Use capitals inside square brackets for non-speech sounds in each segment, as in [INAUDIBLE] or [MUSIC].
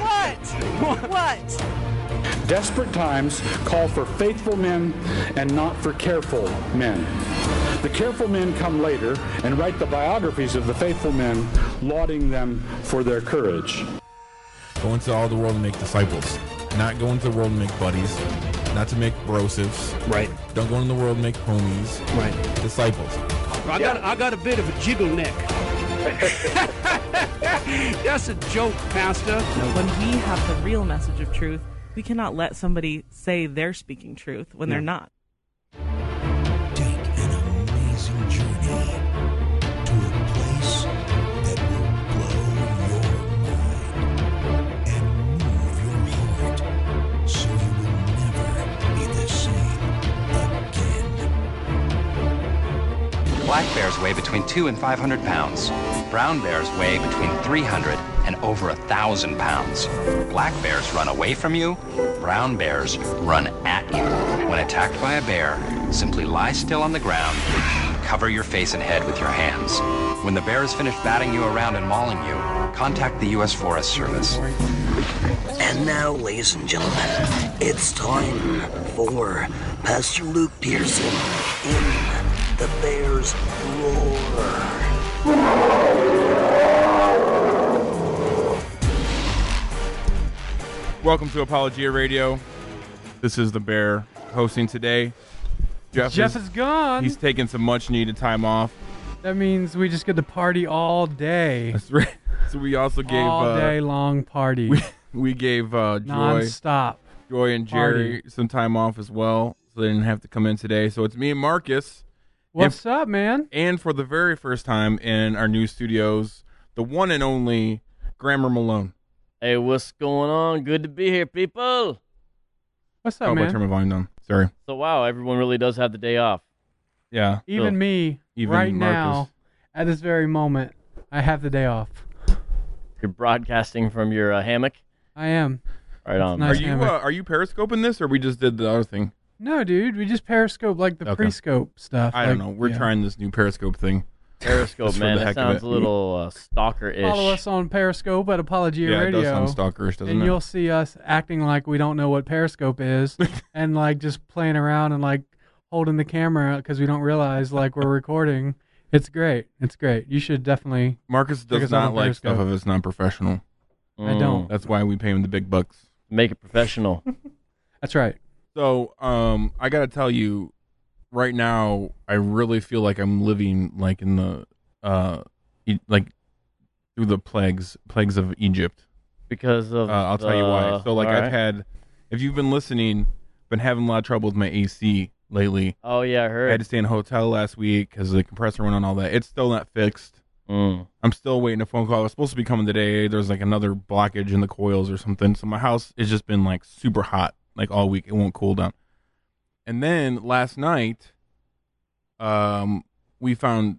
What? What? Desperate times call for faithful men and not for careful men. The careful men come later and write the biographies of the faithful men, lauding them for their courage. Go into all the world and make disciples. Not go into the world and make buddies. Not to make brosives. Right. Don't go into the world and make homies. Right. Disciples. I got I got a bit of a jiggle neck. [LAUGHS] That's a joke, Pastor. When we have the real message of truth, we cannot let somebody say they're speaking truth when they're not. Black bears weigh between two and 500 pounds. Brown bears weigh between 300 and over a thousand pounds. Black bears run away from you. Brown bears run at you. When attacked by a bear, simply lie still on the ground. Cover your face and head with your hands. When the bear has finished batting you around and mauling you, contact the U.S. Forest Service. And now, ladies and gentlemen, it's time for Pastor Luke Pearson in The Bears Roar. Welcome to Apologia Radio. This is the Bear hosting today. Jeff, Jeff is, is gone. he's taking some much needed time off. that means we just get to party all day. That's right. [LAUGHS] So we also gave all uh, day long party. we, we gave uh, Joy Non-stop. Joy and Jerry some time off as well, so they didn't have to come in today. So it's me and Marcus. What's up, man? And for the very first time in our new studios, the one and only Grammar Malone. Hey, what's going on? Good to be here, people. What's Oh, up, I man? turn my volume down. Sorry. So, wow, everyone really does have the day off. Yeah. Even Cool. me, Even right Marcus. now, at this very moment, I have the day off. You're broadcasting from your uh, hammock. I am. Right on. nice Are you uh, are you periscoping this, or we just did the other thing? No, dude, we just periscope like the Okay. pre-scope stuff. I don't like- know. We're yeah. trying this new Periscope thing. Periscope, [LAUGHS] Just for man. the That heck of sounds it. a little uh, stalker-ish. Follow us on Periscope at Apologia yeah, Radio. it does sound stalkerish, doesn't and it? you'll see us acting like we don't know what Periscope is, [LAUGHS] and like just playing around and like holding the camera because we don't realize like we're recording. It's great. It's great. You should definitely. Marcus check does us out not on like stuff Periscope. if it's not professional. I don't. That's why we pay him the big bucks. Make it professional. [LAUGHS] That's right. So, um, I gotta tell you, right now, I really feel like I'm living like in the, uh, e- like through the plagues, plagues of Egypt. because of. Uh, I'll tell you why. the- So, like, I've had, if you've been listening, been having a lot of trouble with my AC lately. Oh yeah, I heard. I heard. had to stay in a hotel last week because the compressor went on all that. It's still not fixed. Mm. I'm still waiting a phone call. I was supposed to be coming today. There's like another blockage in the coils or something. So my house has just been like super hot like all week. It won't cool down. And then last night, um, we found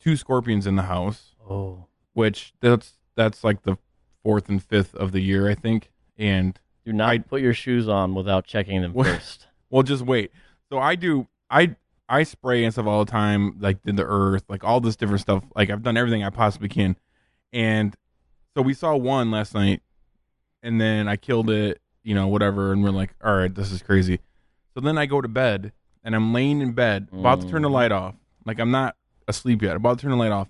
two scorpions in the house, Oh. which that's that's like the fourth and fifth of the year, I think. And Do not I- put your shoes on without checking them [LAUGHS] What? first. well, just wait. So I do I I spray and stuff all the time, like in the earth, like all this different stuff. Like I've done everything I possibly can. And so we saw one last night and then I killed it, you know, whatever, and we're like, all right, this is crazy. So then I go to bed and I'm laying in bed, about to turn the light off. Like I'm not asleep yet, about to turn the light off,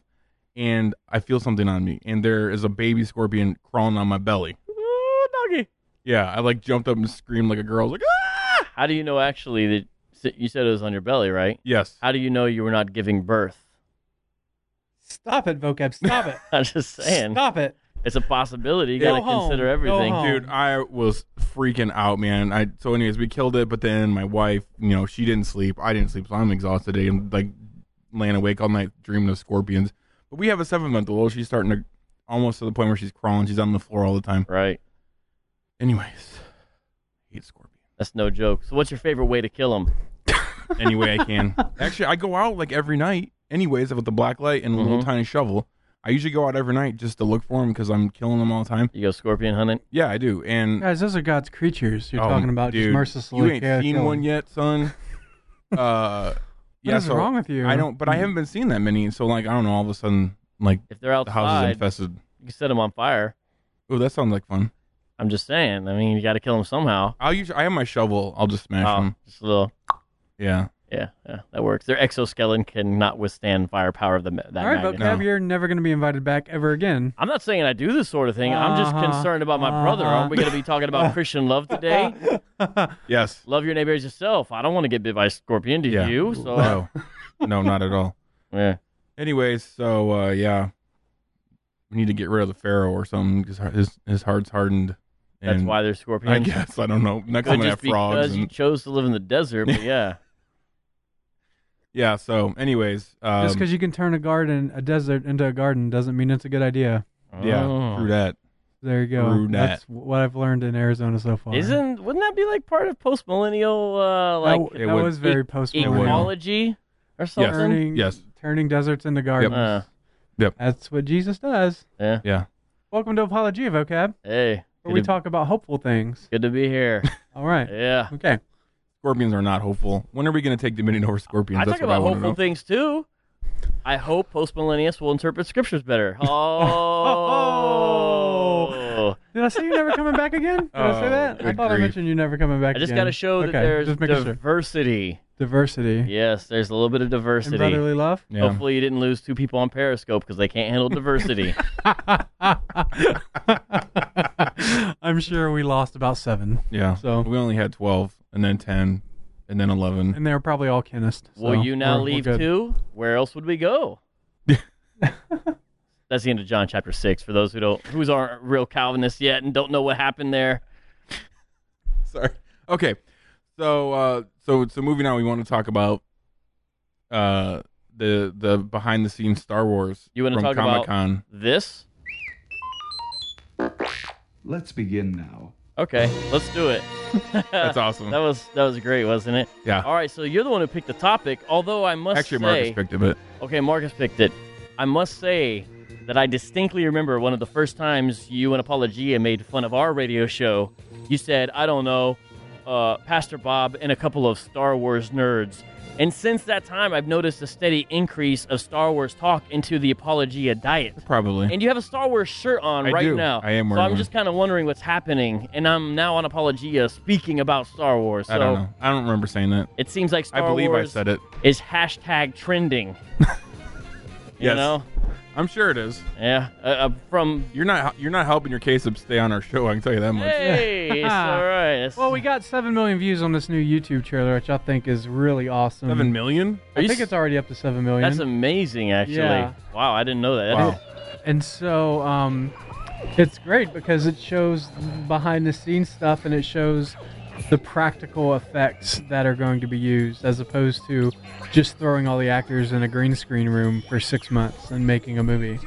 and I feel something on me, and there is a baby scorpion crawling on my belly. Ooh, doggy. Yeah, I like jumped up and screamed like a girl. I was like, ah! How do you know actually that you said it was on your belly, right? Yes. How do you know you were not giving birth? Stop it, vocab. Stop it. [LAUGHS] I'm just saying. Stop it. It's a possibility. You got to home. consider everything. home. Dude, I was freaking out, man. I so anyways, we killed it, but then my wife, you know, she didn't sleep. I didn't sleep, so I'm exhausted today and like laying awake all night dreaming of scorpions. But we have a seven month old. She's starting to almost to the point where she's crawling. She's on the floor all the time. Right. Anyways, hate Scorpion. That's no joke. So, what's your favorite way to kill them? Any way I can. [LAUGHS] Actually, I go out like every night. Anyways, with the black light and a little Mhm. tiny shovel. I usually go out every night just to look for them because I'm killing them all the time. You go scorpion hunting? Yeah, I do. And Guys, those are God's creatures. You're Oh, talking about dude, just mercilessly. You ain't kill- seen one yet, son. [LAUGHS] Uh, yeah. is so wrong with you? I don't, but I haven't been seeing that many. So like, I don't know. All of a sudden, like If they're outside, the house is infested. you can set them on fire. Oh, that sounds like fun. I'm just saying. I mean, you got to kill them somehow. I'll use. I have my shovel. I'll just smash Oh, them. just a little. Yeah. Yeah, yeah, that works. Their exoskeleton cannot withstand firepower of the ma- that All right, magnet. vocab, you're never going to be invited back ever again. I'm not saying I do this sort of thing. I'm just Uh-huh, concerned about my brother. Aren't we going to be talking about [LAUGHS] Christian love today? [LAUGHS] Yes. Love your neighbor as yourself. I don't want to get bit by a scorpion. Do Yeah. you? So No. [LAUGHS] no, not at all. yeah. Anyways, so uh, yeah, we need to get rid of the pharaoh or something because his his heart's hardened. That's and why there's I scorpions. I guess I don't know. Next Could time we have just frogs. because you And, chose to live in the desert, but yeah. Yeah. So, anyways, um, Just because you can turn a garden, a desert, into a garden doesn't mean it's a good idea. yeah, Oh. through that. There you go. True That's what I've learned in Arizona so far. Isn't wouldn't that be like part of post millennial uh like that, it that would- was very e- post ecology or something? Turning, Yes. turning deserts into gardens. Uh, That's what Jesus does. yeah. Yeah. Welcome to Apologia Vocab, Hey. where Good we to, talk about hopeful things. good to be here. [LAUGHS] All right. yeah. Okay. Scorpions are not hopeful. When are we going to take dominion over scorpions? I That's talk I about to hopeful things too. I hope post millennials will interpret scriptures better. [LAUGHS] Oh. Did I say you're never coming back again? Did I say Oh, that? I good thought I grief. mentioned you're never coming back again. I just again. got to show that Okay, there's just making sure. diversity. diversity Yes, there's a little bit of and diversity. brotherly love. Yeah. Hopefully, you didn't lose two people on Periscope because they can't handle diversity. [LAUGHS] [LAUGHS] I'm sure we lost about seven, Yeah. So- we only had twelve, and then ten, and then eleven. and they were probably all kinist. Will so you now we're- we're leave good. too? Where else would we go? [LAUGHS] That's the end of John chapter six. For those who don't, who's aren't real Calvinists yet and don't know what happened there. Sorry. Okay. So uh so so moving on, we want to talk about uh the the behind the scenes Star Wars You wanna from talk about- Comic Con. This? Let's begin now. Okay, let's do it. [LAUGHS] That's awesome. That was that was great, wasn't it? Yeah. All right, so you're the one who picked the topic. Although I must Actually, say, Marcus picked it, but okay, Marcus picked it. I must say that I distinctly remember one of the first times you and Apologia made fun of our radio show. You said, "I don't know, uh, Pastor Bob and a couple of Star Wars nerds." And since that time, I've noticed a steady increase of Star Wars talk into the Apologia diet. probably. And you have a Star Wars shirt on I right do. now. I am wearing So I'm one. just kind of wondering what's happening. And I'm now on Apologia speaking about Star Wars. So I don't know. I don't remember saying that. it seems like Star I believe Wars I said it. is hashtag trending. [LAUGHS] you Yes. know? I'm sure it is. Yeah. Uh, uh, from You're not you're not helping your case up stay on our show. I can tell you that much. hey, it's [LAUGHS] all right. It's- Well, we got seven million views on this new YouTube trailer, which I think is really awesome. Seven million. Are I you think s- it's already up to seven million. that's amazing, actually. Yeah. Wow, I didn't know that. Wow. That's- and so um, it's great because it shows behind the scenes stuff and it shows the practical effects that are going to be used as opposed to just throwing all the actors in a green screen room for six months and making a movie.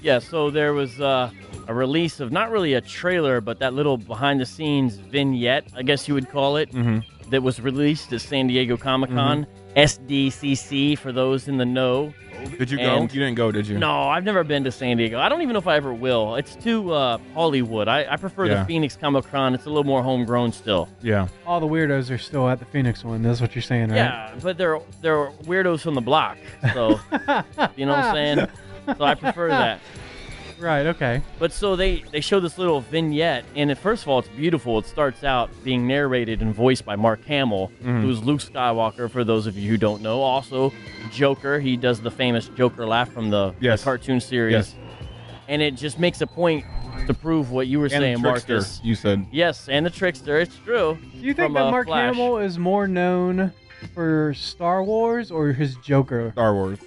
Yeah, so there was uh, a release of not really a trailer, but that little behind the scenes vignette, I guess you would call it, Mm-hmm. that was released at San Diego Comic Con. SDCC for those in the know. Did you go? And- you didn't go, did you? No, I've never been to San Diego. I don't even know if I ever will. It's too uh, Hollywood. I, I prefer Yeah. the Phoenix Comic Con. It's a little more homegrown still. Yeah. All the weirdos are still at the Phoenix one. That's what you're saying, right? Yeah, but they're they're weirdos from the block. So [LAUGHS] you know what I'm saying? So I prefer that. [LAUGHS] Right. Okay. But so they they show this little vignette, and it, first of all, it's beautiful. It starts out being narrated and voiced by Mark Hamill, Mhm. who's Luke Skywalker. For those of you who don't know, also Joker. He does the famous Joker laugh from the, the cartoon series, Yes. and it just makes a point to prove what you were And saying, Trickster, Marcus. You said. Yes, and the trickster. It's true. Do you think From, that uh, Mark Flash. Hamill is more known for Star Wars or his Joker? Star Wars.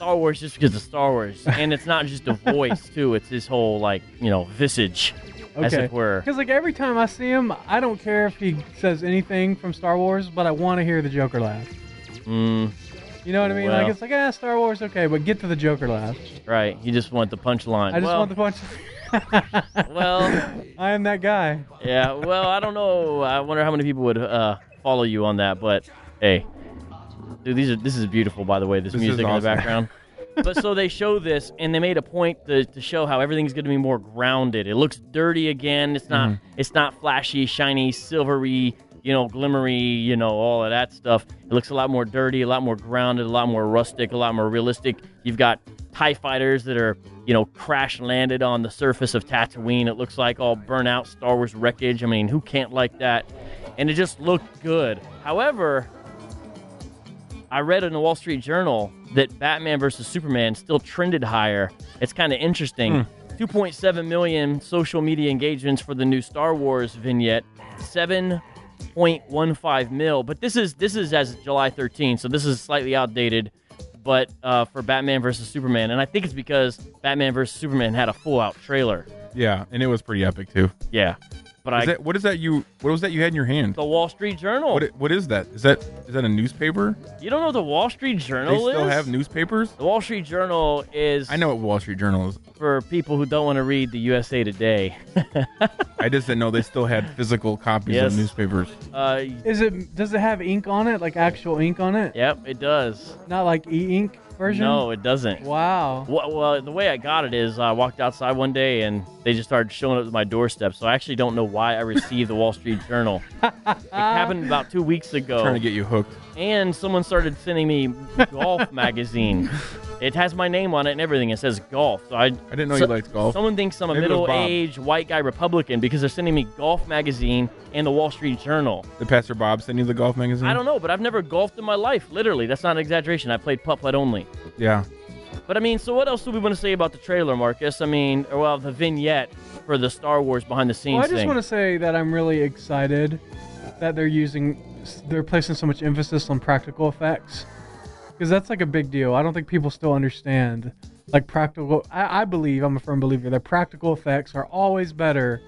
Star Wars just because of Star Wars, [LAUGHS] and it's not just a voice too. It's his whole like you know visage, as Okay. it were. Because like every time I see him, I don't care if he says anything from Star Wars, but I want to hear the Joker laugh. Mm, You know what I mean? Well. like it's like, ah, Star Wars, okay, but get to the Joker laugh. right. You just want the punchline. I just well, want the punch. [LAUGHS] well, [LAUGHS] I am that guy. yeah. Well, I don't know. I wonder how many people would uh, follow you on that. But hey, dude, these are this is beautiful. By the way, this, This is music in the background. [LAUGHS] but so they show this, and they made a point to, to show how everything's going to be more grounded. It looks dirty again. It's not. Mm-hmm. It's not flashy, shiny, silvery. You know, glimmery. You know, all of that stuff. It looks a lot more dirty, a lot more grounded, a lot more rustic, a lot more realistic. You've got Tie fighters that are, you know, crash landed on the surface of Tatooine. It looks like all burnt out Star Wars wreckage. I mean, who can't like that? And it just looked good. However, I read in the Wall Street Journal that Batman versus Superman still trended higher. It's kind of interesting. 2.7 million social media engagements for the new Star Wars vignette. 7.15 mil, but this is this is as July 13, so this is slightly outdated. But uh, for Batman versus Superman, and I think it's because Batman versus Superman had a full out trailer. Yeah, and it was pretty epic too. Yeah, but Is I that, what is that you? What was that you had in your hand? the Wall Street Journal. What? What is that? Is that is that a newspaper? you don't know what the Wall Street Journal They still is? have newspapers. The Wall Street Journal is I know what Wall Street Journal is. for people who don't want to read the USA Today. [LAUGHS] I just didn't know they still had physical copies Yes. of newspapers. Uh, Is it? Does it have ink on it? Like actual ink on it? yep, it does. Not like e-ink version. No, it doesn't. Wow. Well, well, the way I got it is I walked outside one day and they just started showing up at my doorstep. So I actually don't know why I received the Wall Street Journal. [LAUGHS] it happened about two weeks ago. Trying to get you hooked. and someone started sending me golf magazine. [LAUGHS] It has my name on it and everything. It says golf. So I, I didn't know you liked golf. Someone thinks I'm a Maybe it was Bob. middle-aged white guy Republican because they're sending me golf magazine and the Wall Street Journal. Did Pastor Bob send you the golf magazine? I don't know, but I've never golfed in my life. Literally, that's not an exaggeration. I played putt putt only. Yeah. But I mean, so what else do we want to say about the trailer, Marcus? I mean, or, well, the vignette for the Star Wars behind the scenes Well, I just thing. want to say that I'm really excited that they're using, they're placing so much emphasis on practical effects, because that's like a big deal. I don't think people still understand, like practical. I, I believe I'm a firm believer that practical effects are always better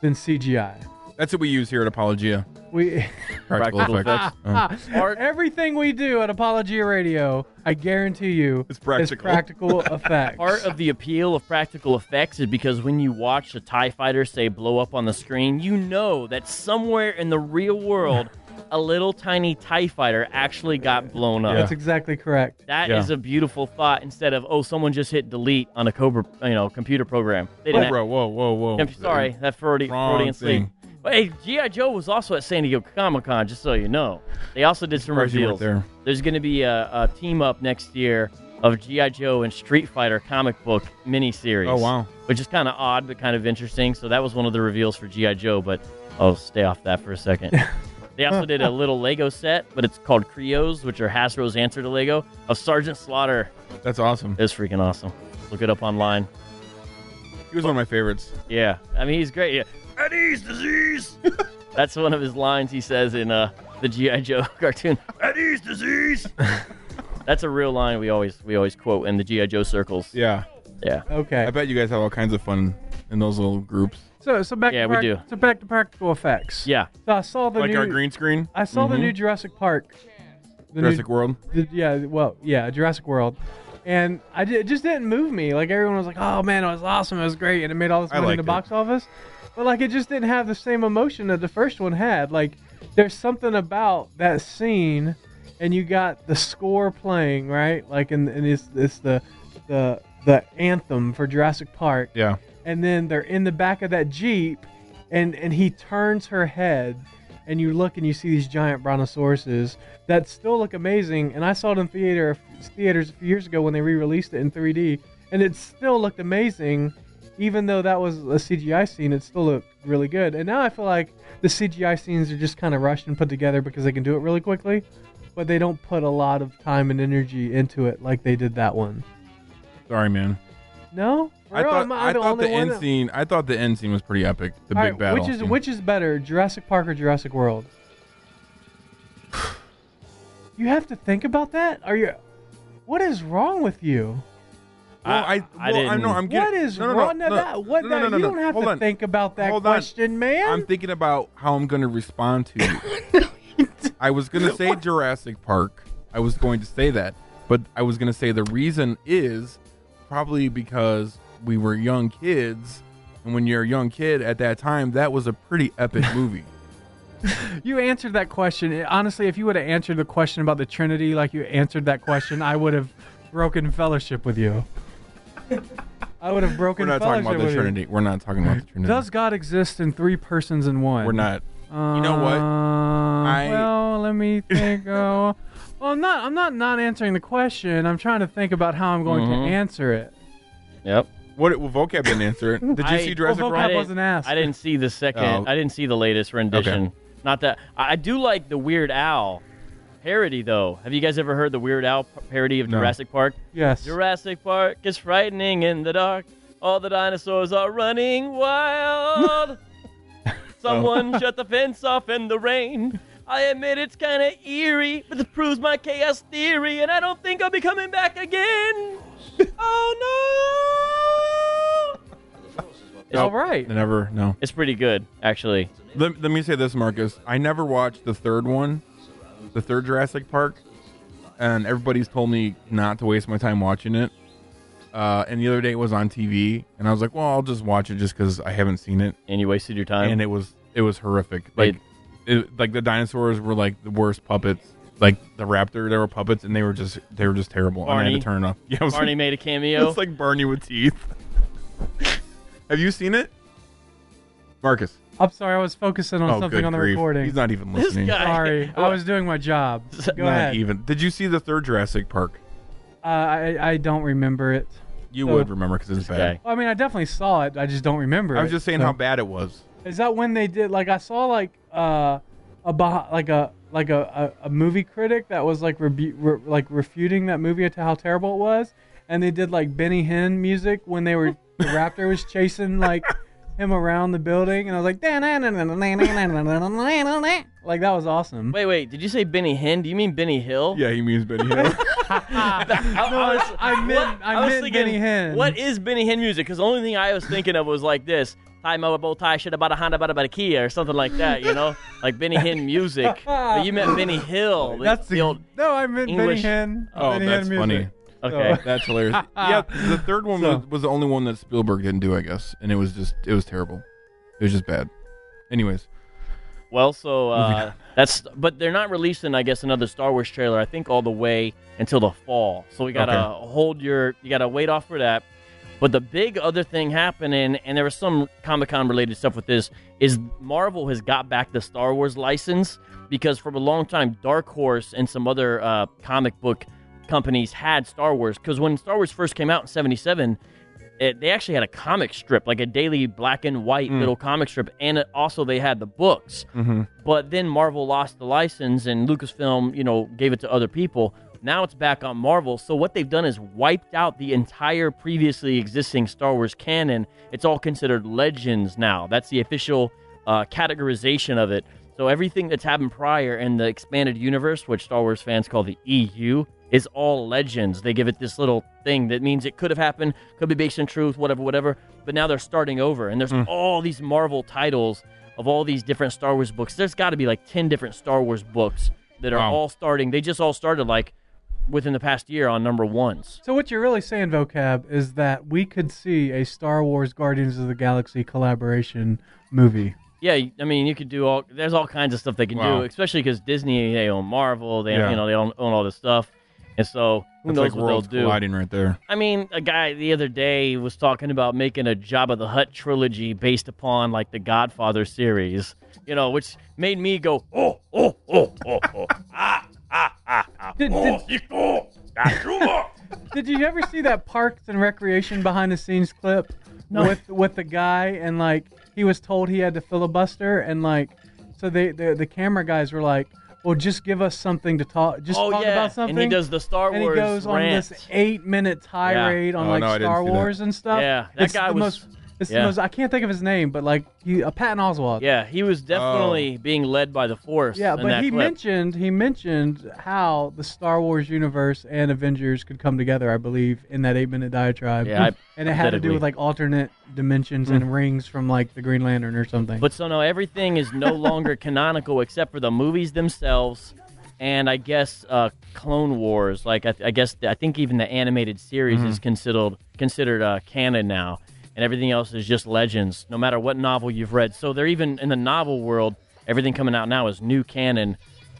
than CGI. That's what we use here at Apologia. We [LAUGHS] Practical Practical effects. effects. [LAUGHS] Uh, everything we do at Apologia Radio, I guarantee you, It's practical. is practical [LAUGHS] effects. Part of the appeal of practical effects is because when you watch a TIE fighter, say, blow up on the screen, you know that somewhere in the real world, a little tiny TIE fighter actually got blown up. That's exactly correct. That is Yeah. a beautiful thought instead of, oh, someone just hit delete on a Cobra, you know, computer program. They Whoa, didn't bro, whoa, whoa, whoa. I'm sorry, that Freudian, Wrong Freudian sleep. thing. Hey, GI Joe was also at San Diego Comic Con, just so you know. They also did some Surprised you reveals. there. There's going to be a, a team up next year of GI Joe and Street Fighter comic book miniseries. Oh, wow. Which is kind of odd, but kind of interesting. So that was one of the reveals for GI Joe. But I'll stay off that for a second. [LAUGHS] They also did a little Lego set, but it's called Kre-Os, which are Hasbro's answer to Lego, of Sergeant Slaughter. That's awesome. It's freaking awesome. Look it up online. He was one of my favorites. Yeah, I mean he's great. Yeah. Eddie's disease. [LAUGHS] That's one of his lines he says in uh, the GI Joe [LAUGHS] cartoon. Eddie's disease. [LAUGHS] That's a real line we always we always quote in the GI Joe circles. Yeah. Yeah. Okay. I bet you guys have all kinds of fun in those little groups. So, so back Yeah, to we prac- do. So back to practical effects. Yeah. So I saw the like new, our green screen. I saw the Mhm. new Jurassic Park. The Jurassic new, World. the- yeah, well, yeah, Jurassic World, and I did, it just didn't move me. Like everyone was like, "Oh man, it was awesome, it was great," and it made all this I money in the liked box office. But like, it just didn't have the same emotion that the first one had. Like, there's something about that scene, and you got the score playing right, like, and, and it's it's the the the anthem for Jurassic Park Yeah. and then they're in the back of that jeep and and he turns her head and you look and you see these giant brontosauruses that still look amazing and i saw it in theater theaters a few years ago when they re-released it in 3d and it still looked amazing even though that was a cgi scene it still looked really good and now i feel like the cgi scenes are just kind of rushed and put together because they can do it really quickly but they don't put a lot of time and energy into it like they did that one Sorry, man. no I thought Am I the thought the end that- scene. I thought the end scene was pretty epic. The All big right, battle. Which is scene. which is better, Jurassic Park or Jurassic World? [SIGHS] You have to think about that. Are you? What is wrong with you? Well, I, I well, I, didn't- know I'm getting. What is no, no, no, wrong? no, Now that, what no, no, that, no, no, you don't have Hold to on. think about that Hold on. question, man. I'm thinking about how I'm going to respond to you. [LAUGHS] I was going to say Jurassic Park. I was going to say that, but I was going to say the reason is probably because we were young kids And when you're a young kid at that time, that was a pretty epic [LAUGHS] movie. You answered that question. Honestly, if you would have answered the question about the Trinity like you answered that question, I would have broken fellowship with you. [LAUGHS] I would have broken. We're not talking about the. Trinity. We're not talking about the Trinity. Does God exist in three persons in one? We're not. You know what? Uh, I- well, let me think. oh, [LAUGHS] well, I'm not. I'm not not answering the question. I'm trying to think about how I'm going Mhm. to answer it. Yep. What? Well, vocab didn't answer it. Did you [LAUGHS] I- see Jurassic Well, vocab Park? I didn't- wasn't asked. I didn't see the second. Oh. I didn't see the latest rendition. Not that I I do like the Weird Al parody though. Have you guys ever heard the Weird Al parody of No. Jurassic Park? Yes. Jurassic Park is frightening in the dark. All the dinosaurs are running wild. [LAUGHS] Someone oh. shut the fence off in the rain. I admit it's kind of eerie, but it proves my chaos theory, and I don't think I'll be coming back again. [LAUGHS] oh no! All right. Never. No. It's pretty good, actually. Let, let me say this, Marcus. I never watched the third one, the third Jurassic Park, and everybody's told me not to waste my time watching it. Uh, and the other day it was on TV, and I was like, "Well, I'll just watch it just because I haven't seen it." And you wasted your time. And it was it was horrific. Like, it, like the dinosaurs were like the worst puppets. Like the raptor, there were puppets, and they were just they were just terrible. And I had to turn it off. [LAUGHS] Yeah, it was Barney like, made a [LAUGHS] cameo. It's like Barney with teeth. [LAUGHS] Have you seen it, Marcus? I'm sorry. I was focusing on Oh, something good on the grief. recording. He's not even This listening. guy- Sorry, [LAUGHS] I was doing my job. [LAUGHS] Go not ahead. even. Did you see the third Jurassic Park? Uh, I I don't remember it. You So- would remember because it's bad. guy. Well, I mean, I definitely saw it. I just don't remember. I was it, just saying so- how bad it was. Is that when they did like I saw like uh a beh- like a like a, a, a movie critic that was like rebu- re- like refuting that movie to how terrible it was, and they did like Benny Hinn music when they were the raptor was chasing like [LAUGHS] him around the building, and I was like, like that was awesome. Wait, wait. Did you say Benny Hinn? Do you mean Benny Hill? Yeah, he means Benny Hill. I, I was, I meant I, was meant thinking, Benny Hinn. What is Benny Hinn music? Because the only thing I was thinking of was like this. Tie my bow tie, shit about a Honda, about about a Kia, or something like that, you know? like Benny Hinn music. But you meant Benny Hill. That's the the old. no, I meant English- Benny Hinn. oh, Benny that's Hinn funny. Music. Okay. So- That's hilarious. [LAUGHS] yeah, the third one So- was, was the only one that Spielberg didn't do, I guess, and it was just it was terrible. It was just bad. Anyways, Well, so uh, that's. But they're not releasing, I guess, another Star Wars trailer. I think all the way until the fall. So we gotta Okay. hold your. You gotta wait off for that. But the big other thing happening, and there was some Comic Con related stuff with this, is Marvel has got back the Star Wars license because for a long time, Dark Horse and some other uh, comic book companies had Star Wars. Because when Star Wars first came out in '77, it, they actually had a comic strip, like a daily black and white little comic strip, and it, also they had the books. But then Marvel lost the license, and Lucasfilm, you know, gave it to other people. Now it's back on Marvel. So what they've done is wiped out the entire previously existing Star Wars canon. It's all considered legends now. That's the official uh, categorization of it. So everything that's happened prior in the expanded universe, which Star Wars fans call the EU, is all legends. They give it this little thing that means it could have happened, could be based in truth, whatever, whatever. But now they're starting over, and there's hmm. all these Marvel titles of all these different Star Wars books. There's got to be like 10 different Star Wars books that are Wow. all starting. They just all started like within the past year on number ones. So what you're really saying, vocab, is that we could see a Star Wars Guardians of the Galaxy collaboration movie. Yeah, I mean, you could do all. There's all kinds of stuff they can Wow. do, especially because Disney they own Marvel. They Yeah. you know they own, own all this stuff, and so who it's knows like what worlds they'll do. colliding right there. I mean, a guy the other day was talking about making a Jabba the Hutt trilogy based upon like the Godfather series, you know, which made me go, oh, oh, oh, oh, oh. ah, ah, ah, ah, Did, did, [LAUGHS] did you ever see that Parks and Recreation behind the scenes clip with with the guy and like he was told he had to filibuster and like so they the, the camera guys were like, well, just give us something to talk, just oh talk yeah, about something. and he does the Star Wars. and Wars he goes on this eight minute tirade on Oh, like no, Star. Wars and stuff. Yeah, that It's guy the was- most. It's yeah. most. I can't think of his name, but like he, uh, Patton Oswalt. Yeah, he was definitely being led by the Force. Yeah, in but that he clip. mentioned he mentioned how the Star Wars universe and Avengers could come together. I believe in that eight minute diatribe. Yeah, I- and it had to do with like alternate dimensions and rings from like the Green Lantern or something. But so no, everything is no [LAUGHS] longer canonical except for the movies themselves, and I guess uh, Clone Wars. Like I, I guess I think even the animated series Mm-hmm. is considered considered uh, canon now. And everything else is just legends. No matter what novel you've read, so they're even in the novel world. Everything coming out now is new canon,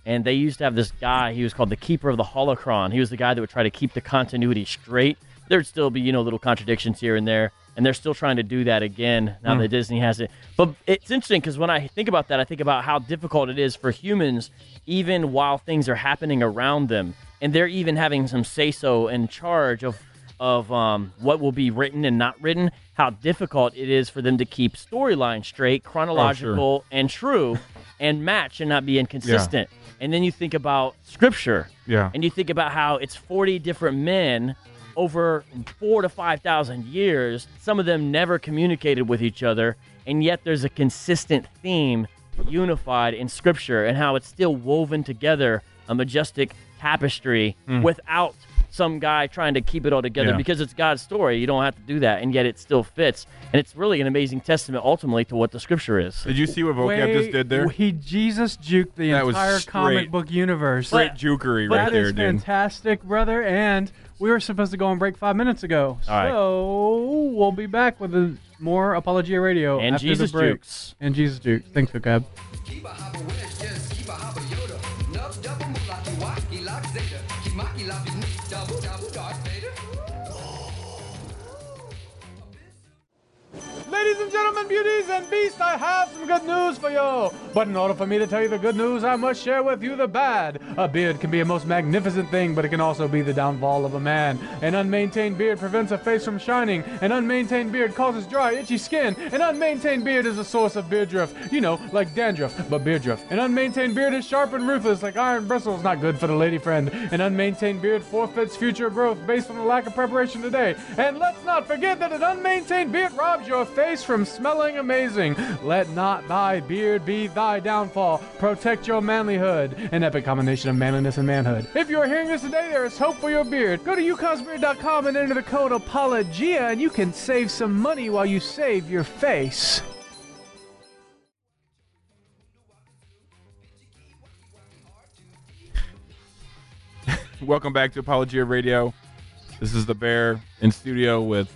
and they used to have this guy. He was called the Keeper of the Holocron. He was the guy that would try to keep the continuity straight. There'd still be you know little contradictions here and there, and they're still trying to do that again now Hmm. that Disney has it. But it's interesting because when I think about that, I think about how difficult it is for humans, even while things are happening around them, and they're even having some say so in charge of of um, what will be written and not written. How difficult it is for them to keep storyline straight, chronological, and true, and match and not be inconsistent. And then you think about scripture, Yeah. and you think about how it's 40 different men over four to 5,000 years. Some of them never communicated with each other, and yet there's a consistent theme unified in Scripture and how it's still woven together, a majestic tapestry Hmm. without some guy trying to keep it all together Yeah. because it's God's story. You don't have to do that, and yet it still fits. And it's really an amazing testament ultimately to what the Scripture is. Did you see what vocab Way- just did there? He Jesus juked the That entire straight- comic book universe. Great jukery right That there, is dude. fantastic, brother. And we were supposed to go on break five minutes ago. All right. So we'll be back with a, more Apologia Radio And after Jesus the break. jukes. And Jesus jukes. Thanks, vocab. Ladies and gentlemen, beauties and beasts, I have some good news for you. But in order for me to tell you the good news, I must share with you the bad. A beard can be a most magnificent thing, but it can also be the downfall of a man. An unmaintained beard prevents a face from shining. An unmaintained beard causes dry, itchy skin. An unmaintained beard is a source of beard drift. You know, like dandruff, but beard drift. An unmaintained beard is sharp and ruthless, like iron bristles, not good for the lady friend. An unmaintained beard forfeits future growth based on the lack of preparation today. And let's not forget that an unmaintained beard robs your face from smelling amazing. Let not thy beard be thy downfall. Protect your manlyhood. An epic combination of manliness and manhood. If you are hearing this today, there is hope for your beard. Go to yukonsbeard.com and enter the code APOLOGIA, and you can save some money while you save your face. [LAUGHS] Welcome back to Apologia Radio. This is the Bear in studio with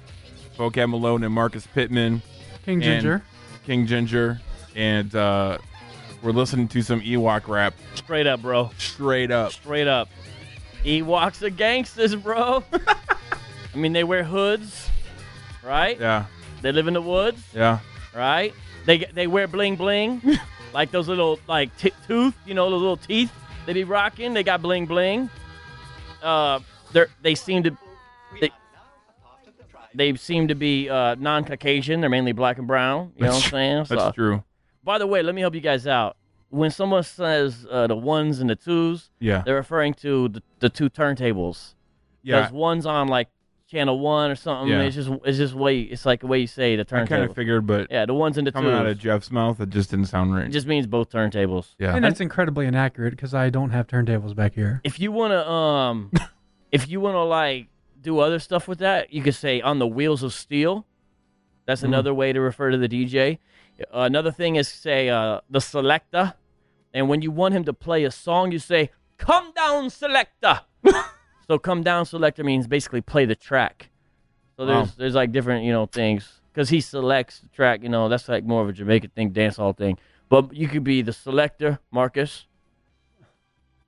Vocab Malone and Marcus Pittman. King Ginger. King Ginger. And uh, we're listening to some Ewok rap. Straight up, bro. Straight up. Straight up. Ewoks are gangsters, bro. [LAUGHS] I mean, they wear hoods, right? Yeah. They live in the woods, Yeah. right? They they wear bling bling, [LAUGHS] like those little like t- tooth, you know, those little teeth they be rocking. They got bling bling. Uh, they they seem to they, they seem to be uh, non-Caucasian. They're mainly black and brown. You know what I'm saying? That's true. By the way, let me help you guys out. When someone says uh, the ones and the twos, Yeah. they're referring to the, the two turntables. Yeah. There's one's on like channel one or something. Yeah. It's just it's just way it's like the way you say the turntable. I kind of figured, but yeah, the ones and the coming twos. out of Jeff's mouth, it just didn't sound right. it just means both turntables. yeah. And that's incredibly inaccurate because I don't have turntables back here. If you wanna um, [LAUGHS] if you wanna like do other stuff with that, you could say on the wheels of steel. That's Mm-hmm. another way to refer to the DJ. Uh, another thing is say uh, the selector, and when you want him to play a song, you say "Come down, selector." [LAUGHS] so "Come down, selector" means basically play the track. So there's Wow. there's like different you know things because he selects the track. You know that's like more of a Jamaican thing, dance hall thing. But you could be the selector, Marcus.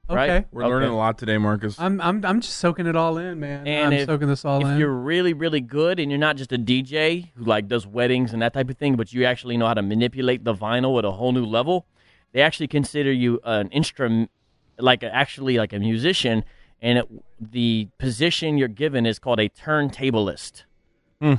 Right? Okay. We're learning a lot today, Marcus. I'm I'm I'm just soaking it all in, man. And I'm if- soaking this all if in. you're really really good and you're not just a DJ who like does weddings and that type of thing, but you actually know how to manipulate the vinyl at a whole new level, they actually consider you an instrument, like a, actually like a musician, and it, the position you're given is called a turntablist. Hmm.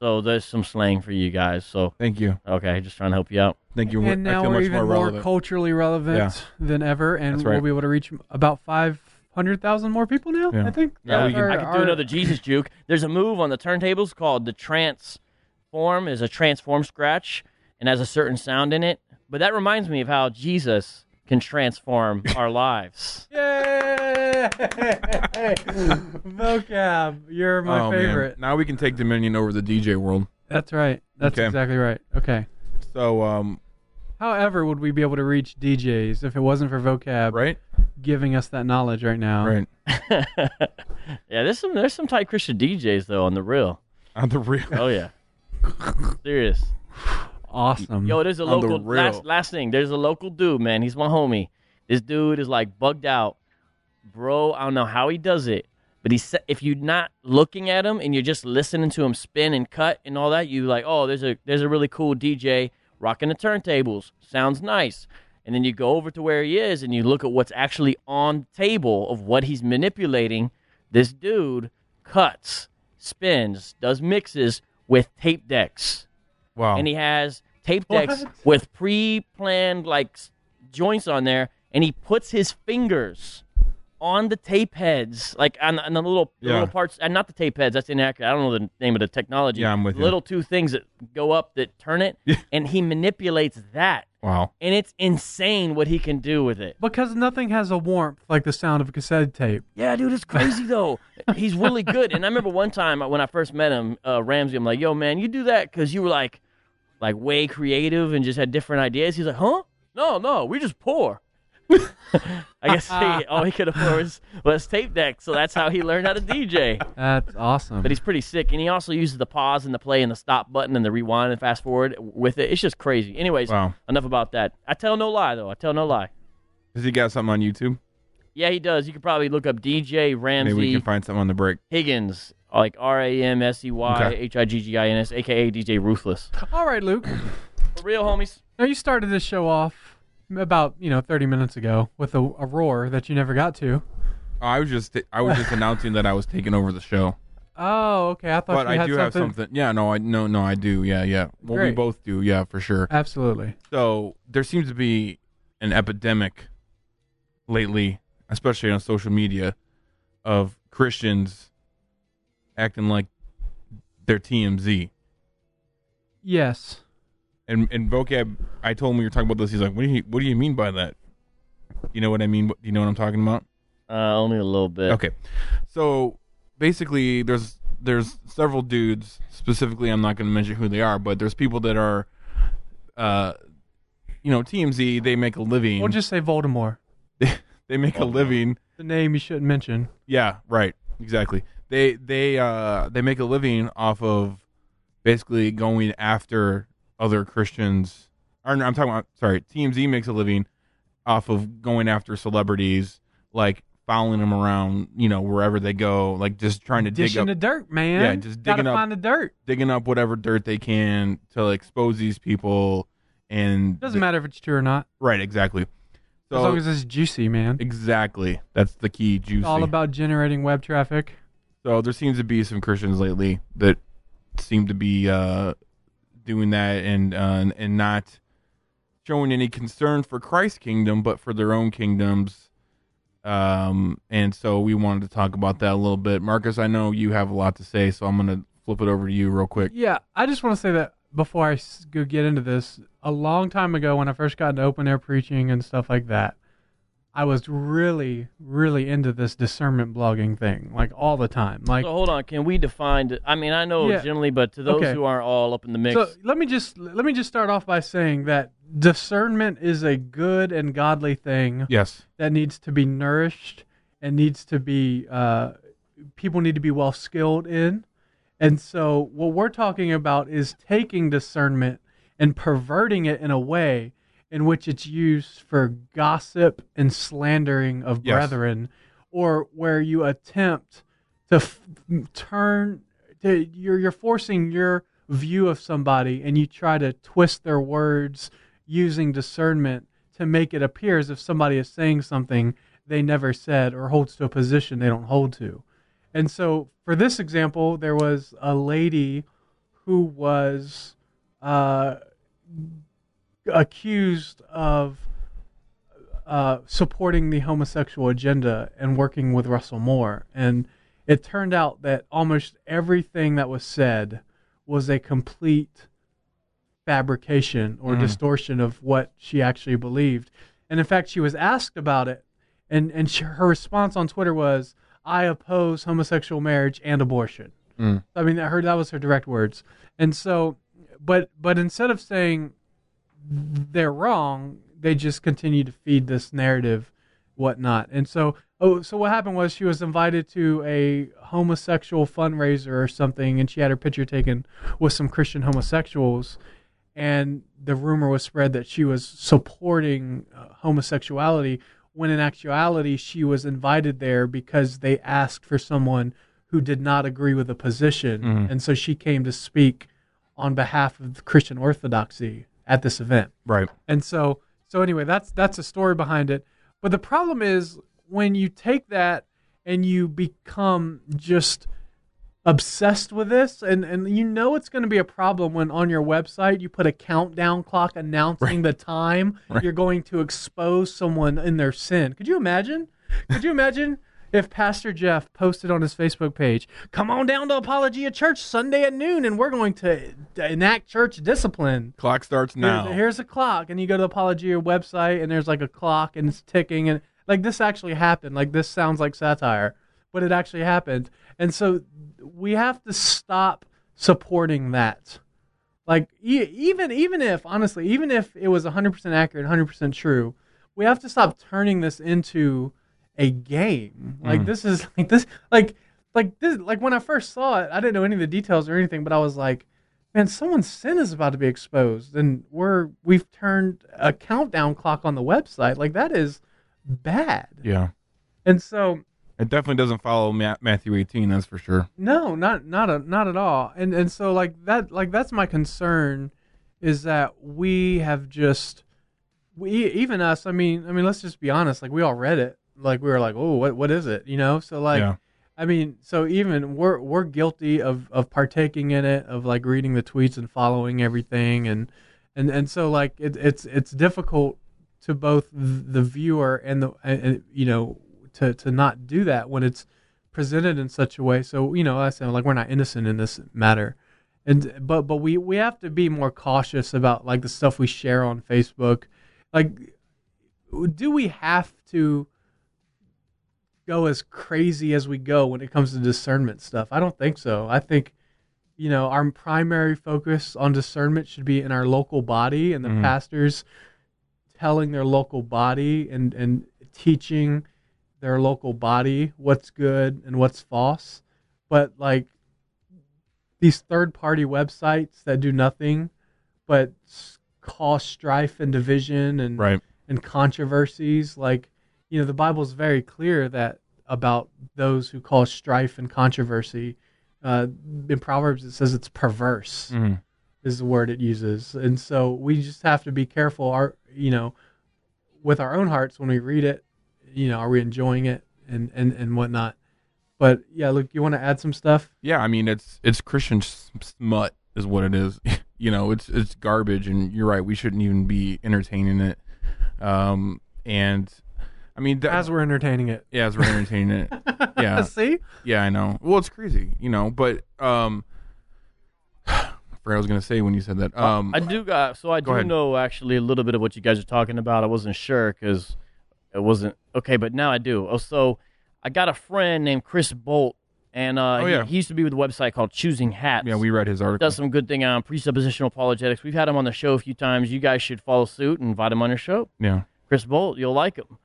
So there's some slang for you guys. So Thank you. okay, just trying to help you out. Thank you. and I now feel we're much even more more, relevant. culturally relevant Yeah. than ever, and That's we'll be able to reach about five hundred thousand more people now. Yeah. I think. Yeah, we can- Our- I could our- do another Jesus juke. There's a move on the turntables called the transform. Is a transform scratch and has a certain sound in it. But that reminds me of how Jesus can transform our lives. [LAUGHS] Yay! Vocab, you're my Oh, man. favorite. Now we can take Dominion over the DJ world. That's right. That's Okay. exactly right. Okay. So, um, However, would we be able to reach DJs if it wasn't for vocab right, giving us that knowledge right now? right, [LAUGHS] yeah, there's some there's some tight Christian DJs though on the real. on the real. Oh yeah. [LAUGHS] Serious. Awesome. Yo, there's a On the local real. last last thing. There's a local dude, man. He's my homie. This dude is like bugged out, bro. I don't know how he does it, but he sa- if you're not looking at him and you're just listening to him spin and cut and all that, you like, oh, there's a there's a really cool DJ rocking the turntables. Sounds nice. And then you go over to where he is and you look at what's actually on the table of what he's manipulating. This dude cuts, spins, does mixes with tape decks Wow. and he has tape decks with pre-planned like joints on there, and he puts his fingers on the tape heads, like on, on the little Yeah. little parts, and not the tape heads. That's inaccurate. I don't know the name of the technology. Yeah, I'm with you. Little two things that go up that turn it, and he manipulates that, wow. and it's insane what he can do with it. Because nothing has a warmth like the sound of a cassette tape. Yeah, dude, it's crazy [LAUGHS] though. He's really good. And I remember one time when I first met him, uh, Ramsey, I'm like, "Yo, man, you do that because you were like, like way creative and just had different ideas." He's like, "Huh? No, no, we just poor." [LAUGHS] I guess he, all he could afford was, was tape deck, so that's how he learned how to DJ. That's awesome. But he's pretty sick, and he also uses the pause and the play and the stop button and the rewind and fast forward with it. It's just crazy. Anyways, Wow. enough about that. I tell no lie though. I tell no lie. Has he got something on YouTube? Yeah, he does. You could probably look up DJ Ramsey. Maybe we can find something on the break. Higgins, like R A M S E Y Okay. H I G G I N S, aka DJ Ruthless. All right, Luke. [LAUGHS] For real, homies. Now you started this show off about you know 30 minutes ago with a, a roar that you never got to. I was just I was just announcing that I was taking over the show. Oh, okay. I thought But you I do something. have something. Yeah, no, I no no I do. Yeah, yeah. Well, we Great. both do. Yeah, for sure. Absolutely. So there seems to be an epidemic lately, especially on social media, of Christians acting like they're TMZ. Yes. And and vocab, I told him we were talking about this. He's like, "What do you What do you mean by that? You know what I mean? What- You know what I'm talking about?" Uh, only a little bit. Okay, so basically, there's there's several dudes. Specifically, I'm not going to mention who they are, but there's people that are, uh, you know, TMZ. They make a living. We'll just say Voldemort. [LAUGHS] they make a living. The name you shouldn't mention. Yeah, right. Exactly. They they uh they make a living off of basically going after other Christians. Or no, I'm talking about sorry, TMZ makes a living off of going after celebrities, like following them around, you know, wherever they go, like just trying to dig Dishing up the dirt, man. Yeah, just Gotta digging up find the dirt. digging up whatever dirt they can to expose these people and Doesn't matter if it's true or not. Right, exactly. So as long as it's juicy, man. exactly. That's the key juicy. It's all about generating web traffic. So there seems to be some Christians lately that seem to be uh, doing that and uh, and not showing any concern for Christ's kingdom, but for their own kingdoms. Um, and so we wanted to talk about that a little bit. Marcus, I know you have a lot to say, so I'm gonna flip it over to you real quick. Yeah, I just want to say that before I go get into this, a long time ago when I first got into open air preaching and stuff like that, I was really, really into this discernment blogging thing, like all the time. Like, so hold on, can we define? The, I mean, I know Yeah. generally, but to those Okay. who aren't all up in the mix, so let me just let me just start off by saying that discernment is a good and godly thing. Yes. that needs to be nourished and needs to be uh, people need to be well skilled in and so what we're talking about is taking discernment and perverting it in a way in which it's used for gossip and slandering of Yes. brethren or where you attempt to f- turn to you're you're forcing your view of somebody and you try to twist their words using discernment to make it appear as if somebody is saying something they never said or holds to a position they don't hold to. And so for this example, there was a lady who was uh, accused of uh, supporting the homosexual agenda and working with Russell Moore. And it turned out that almost everything that was said was a complete fabrication or Mhm. distortion of what she actually believed. And in fact, she was asked about it, and and she, her response on Twitter was, "I oppose homosexual marriage and abortion." Mm. I mean, that her that was her direct words. And so, but but instead of saying they're wrong, they just continue to feed this narrative, whatnot. And so, Oh, so what happened was she was invited to a homosexual fundraiser or something, and she had her picture taken with some Christian homosexuals, and the rumor was spread that she was supporting uh, homosexuality. When in actuality, she was invited there because they asked for someone who did not agree with the position, Mhm. and so she came to speak on behalf of Christian orthodoxy at this event. Right. And so so anyway, that's that's a story behind it. But the problem is when you take that and you become just obsessed with this and and you know it's going to be a problem when on your website you put a countdown clock announcing the time Right. you're going to expose someone in their sin. Could you imagine? Could you imagine if Pastor Jeff posted on his Facebook page, "Come on down to Apologia Church Sunday at noon and we're going to enact church discipline." Clock starts now. Here's, here's a clock, and you go to the Apologia website, and there's like a clock, and it's ticking, and like this actually happened. Like this sounds like satire, but it actually happened, and so we have to stop supporting that. Like e- even even if honestly, even if it was 100% accurate, 100% true, we have to stop turning this into a game. Like Mhm. this is [LAUGHS] like this like like this like when I first saw it, I didn't know any of the details or anything, but I was like, man, someone's sin is about to be exposed, and we're we've turned a countdown clock on the website. Like that is bad. Yeah. And so It definitely doesn't follow Matthew 18, that's for sure. no, not not a, not at all. And and so like that like that's my concern is that we have just we even us, I mean, I mean let's just be honest, like we all read it. Like we were like, "Oh, what what is it?" You know? So like Yeah. I mean, so even we're we're guilty of of partaking in it, of like reading the tweets and following everything and and and so like it, it's it's difficult to both the viewer and the and, and, you know to to not do that when it's presented in such a way. So you know, I said like we're not innocent in this matter, and but but we we have to be more cautious about like the stuff we share on Facebook. Like, do we have to go as crazy as we go when it comes to discernment stuff? I don't think so. I think you know our primary focus on discernment should be in our local body and the Mhm. pastors telling their local body and and teaching their local body what's good and what's false but like these third party websites that do nothing but cause strife and division and Right. and controversies like you know the bible's very clear that about those who cause strife and controversy uh, in proverbs it says it's perverse Mhm. is the word it uses and so we just have to be careful our you know with our own hearts when we read it you know are we enjoying it and and and whatnot but yeah look you want to add some stuff Yeah, I mean it's it's Christian smut is what it is. [LAUGHS] you know, it's it's garbage, and you're right. We shouldn't even be entertaining it. Um, and I mean, that, as we're entertaining it yeah, as we're entertaining it. [LAUGHS] Yeah, see yeah, I know. Well, it's crazy, you know. But um, [SIGHS] I forgot what I was gonna say when you said that. Um, I do got so I go do ahead. know actually a little bit of what you guys are talking about. I wasn't sure because it wasn't okay, but now I do. Oh, so I got a friend named Chris Bolt, and uh, Oh, he- yeah. he, used to be with a website called Choosing Hats. yeah, we read his article. does some good thing on presuppositional apologetics. We've had him on the show a few times. You guys should follow suit and invite him on your show. Yeah, Chris Bolt, you'll like him.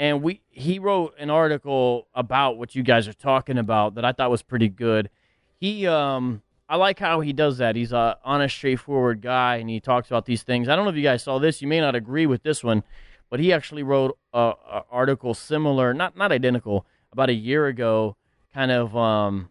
And we he wrote an article about what you guys are talking about that I thought was pretty good. He um I like how he does that. He's a honest, straightforward guy, and he talks about these things. I don't know if you guys saw this. You may not agree with this one, but he actually wrote a, a article similar, not not identical, about a year ago, kind of um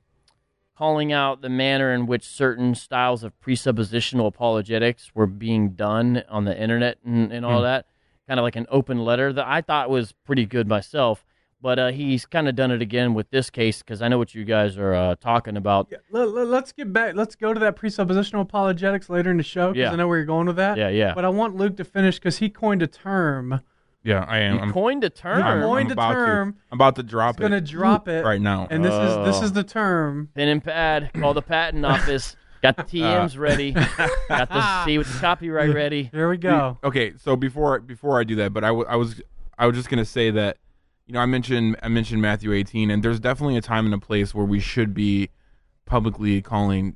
calling out the manner in which certain styles of presuppositional apologetics were being done on the internet and, and all Hmm. that. Kind of like an open letter that I thought was pretty good myself. But uh, he's kind of done it again with this case because I know what you guys are uh, talking about. let, us get back let's go to that presuppositional apologetics later in the show because Yeah. i know where you're going with that Yeah, yeah. but i want luke to finish because he coined a term yeah, I am. You I'm, coined a term. I'm, I'm coined a term. To, I'm about to drop he's gonna drop it right now. and this is this Oh. is the term Pen and pad. Call the patent office. Got the TMs [LAUGHS] Uh. ready. Got the [LAUGHS] C with the copyright ready. here we go okay so before before i do that but I, w- I was i was just gonna say that you know i mentioned i mentioned matthew 18 and there's definitely a time and a place where we should be publicly calling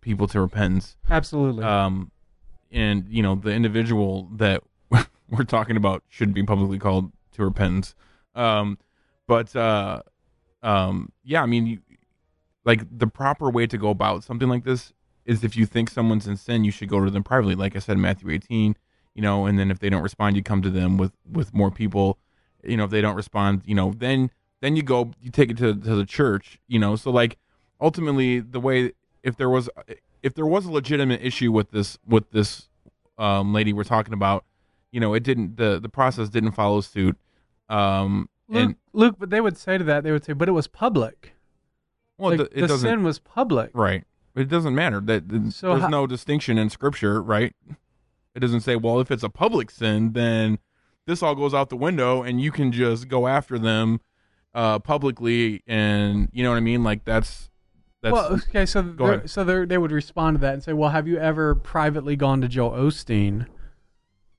people to repentance absolutely um and you know the individual that [LAUGHS] we're talking about should be publicly called to repentance um but uh, um, yeah, I mean, you, like the proper way to go about something like this is if you think someone's in sin, you should go to them privately. Like I said, in Matthew 18, you know, and then if they don't respond, you come to them with with more people. You know, if they don't respond, you know, then then you go, you take it to to the church. You know, so like ultimately, the way if there was if there was a legitimate issue with this with this um, lady we're talking about, you know, it didn't the the process didn't follow suit. Um, Luke, and Luke, but they would say to that, they would say, but it was public. well, Like, it the sin was public. right. It doesn't matter that that- So there's how- no distinction in scripture, right? It doesn't say, well, if it's a public sin, then this all goes out the window, and you can just go after them uh, publicly, and you know what I mean. Like that's that's well, okay, so Go they're- ahead. so they they would respond to that and say, "Well, have you ever privately gone to Joel Osteen?"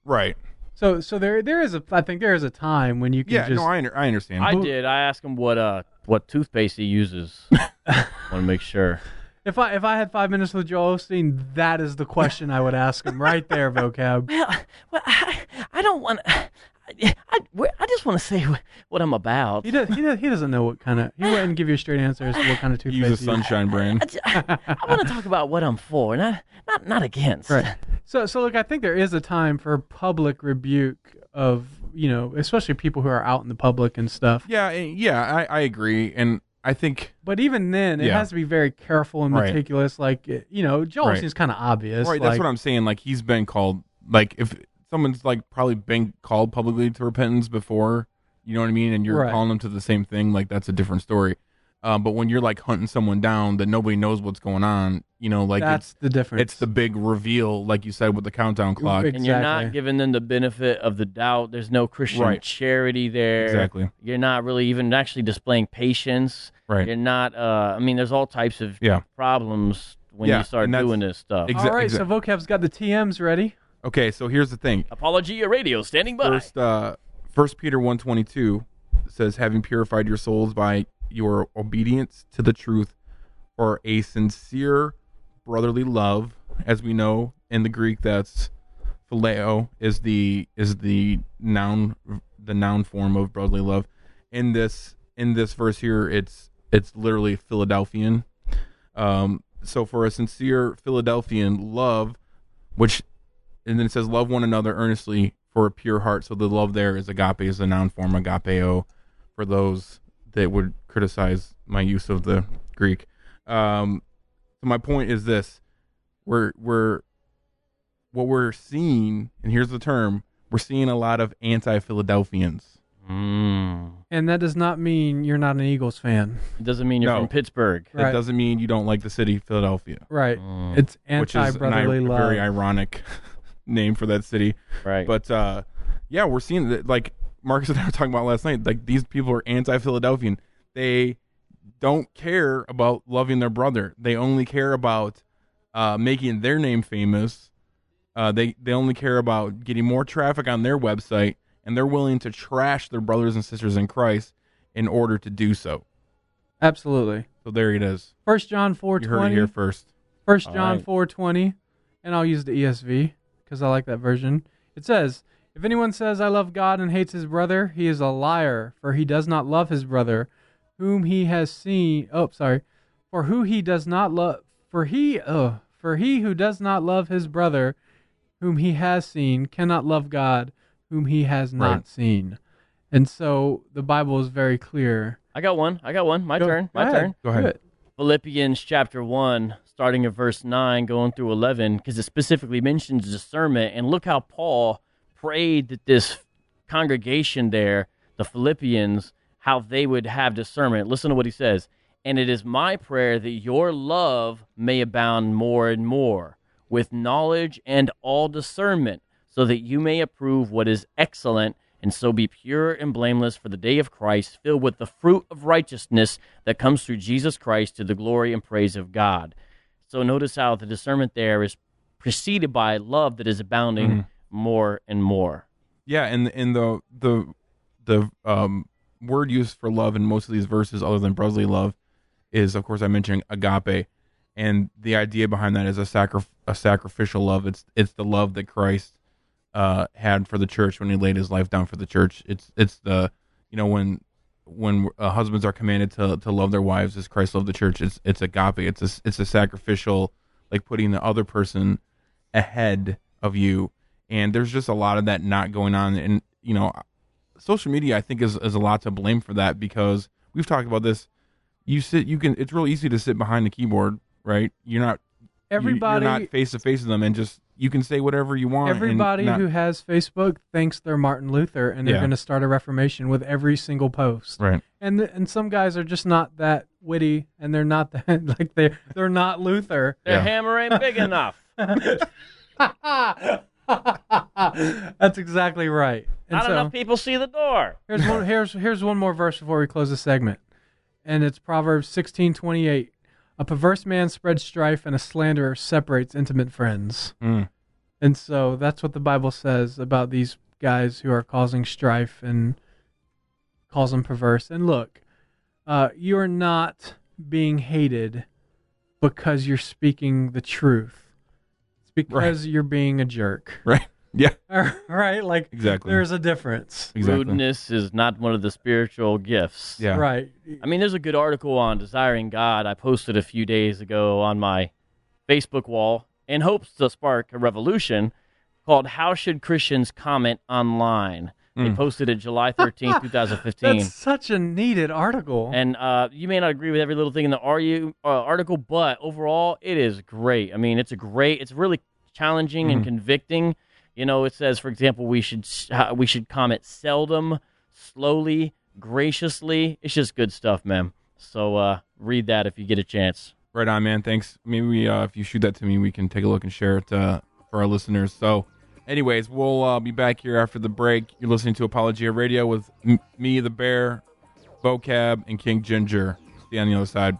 right. So, so there there is a I think there is a time when you can Yeah, just no, I under, I understand. I did. I asked him what uh what toothpaste he uses. [LAUGHS] Want to make sure. If I if I had five minutes with Joel Osteen, that is the question I would ask him right there, vocab. [LAUGHS] Well, well, I, I don't want. I, I, I just want to say what I'm about. He does he does, he doesn't know what kind of he wouldn't [SIGHS] give you a straight answer as to what kind of toothpaste. Use a he uses. sunshine brand. I want to talk about what I'm for, not not not against. Right. So so look, I think there is a time for public rebuke of you know, especially people who are out in the public and stuff. Yeah, eh, yeah, I, I agree, and I think But even then, it Yeah. has to be very careful and Right. meticulous. Like you know, Joel Right. seems kind of obvious. right. like, That's what I'm saying. Like he's been called. Like if someone's like probably been called publicly to repentance before, you know what I mean, and you're Right. calling them to the same thing. Like that's a different story. Um, but when you're like hunting someone down that nobody knows what's going on, you know, like That's it's, the difference. It's the big reveal, like you said, with the countdown clock. And you're not giving them the benefit of the doubt. There's no Christian Right. charity there. Exactly. You're not really even actually displaying patience. Right. You're not. Uh, I mean, there's all types of Yeah. problems when Yeah, you start doing this stuff. Exa- All right, exa- so vocab's got the TMs ready. Okay, so here's the thing. Apologia Radio standing by. First, uh, First Peter one twenty two says, "Having purified your souls by your obedience to the truth, for a sincere brotherly love." As we know in the Greek, that's phileo is the is the noun the noun form of brotherly love. In this in this verse here, it's it's literally Philadelphian. Um, so for a sincere Philadelphian love, which and then it says love one another earnestly for a pure heart. So the love there is agape is a noun form agapeo for those that would criticize my use of the Greek. Um, so my point is this: we're we're what we're seeing, and here's the term: we're seeing a lot of anti-Philadelphians. Mm. And that does not mean you're not an Eagles fan. It doesn't mean you're No. from Pittsburgh. Right. That doesn't mean you don't like the city Philadelphia, Right. Mm. It's which is an anti-brotherly ir- love. very ironic [LAUGHS] name for that city. Right. But uh, yeah, we're seeing that. Like Marcus and I were talking about last night. Like these people are anti-Philadelphian. They don't care about loving their brother. They only care about uh, making their name famous. Uh, they they only care about getting more traffic on their website, and they're willing to trash their brothers and sisters in Christ in order to do so. Absolutely. So there it is. First John four You heard it twenty. here first. First John right. four twenty, and I'll use the ESV because I like that version. It says, "If anyone says I love God and hates his brother, he is a liar. For he does not love his brother, whom he has seen. Oh, sorry. For who he does not love. For he. Oh, for he who does not love his brother, whom he has seen, cannot love God, whom he has not Right. seen." And so the Bible is very clear. I got one. I got one. My Go- turn. go My ahead. turn. Go ahead. Philippians chapter 1, starting at verse 9, going through 11, because it specifically mentions discernment. And look how Paul prayed that this congregation there, the Philippians, how they would have discernment. Listen to what he says. And it is my prayer that your love may abound more and more with knowledge and all discernment, so that you may approve what is excellent and so be pure and blameless for the day of Christ, filled with the fruit of righteousness that comes through Jesus Christ to the glory and praise of God. So notice how the discernment there is preceded by love that is abounding Mhm. more and more. Yeah, and and the the the um word used for love in most of these verses, other than brotherly love, is of course I mentioned agape, and the idea behind that is a sacri- a sacrificial love. It's it's the love that Christ uh had for the church when he laid his life down for the church. It's it's the you know when when uh, husbands are commanded to to love their wives as Christ loved the church. It's it's agape. It's a it's a sacrificial, like putting the other person ahead of you. And there's just a lot of that not going on. And you know, social media I think is is a lot to blame for that because we've talked about this. You sit, you can. It's real easy to sit behind the keyboard, right? You're not. You- Everybody- you're not face to face with them, and just you can say whatever you want. Everybody not- who has Facebook thinks they're Martin Luther, and they're Yeah. going to start a reformation with every single post. Right. And the, and some guys are just not that witty, and they're not that [LAUGHS] like they they're not Luther. Their hammer ain't big [LAUGHS] enough. [LAUGHS] That's exactly right. And Not so- enough people see the door. Here's one. Here's here's one more verse before we close the segment, and it's Proverbs sixteen twenty eight. A perverse man spreads strife, and a slanderer separates intimate friends. Mm. And so that's what the Bible says about these guys who are causing strife and calls them perverse. And look, uh, you are not being hated because you're speaking the truth. It's because you're being a jerk. Right. [LAUGHS] Yeah. [LAUGHS] right? Like Exactly. there's a difference. Rudeness is not one of the spiritual gifts. Yeah. Right. I mean, there's a good article on desiring God I posted a few days ago on my Facebook wall in hopes to spark a revolution called How Should Christians Comment Online? They Mm. posted it July 13th, [LAUGHS] 2015. That's such a needed article. And uh, you may not agree with every little thing in the RU, uh, article, but overall, it is great. I mean, it's a great, it's really challenging and Mhm. convicting. You know, it says, for example, we should uh, we should comment seldom, slowly, graciously. It's just good stuff, man. So uh, read that if you get a chance. Right on, man. Thanks. Maybe uh, if you shoot that to me, we can take a look and share it uh, for our listeners. So, anyways, we'll uh, be back here after the break. You're listening to Apologia Radio with m- me, the Bear, Vocab, and King Ginger. Stay on the other side.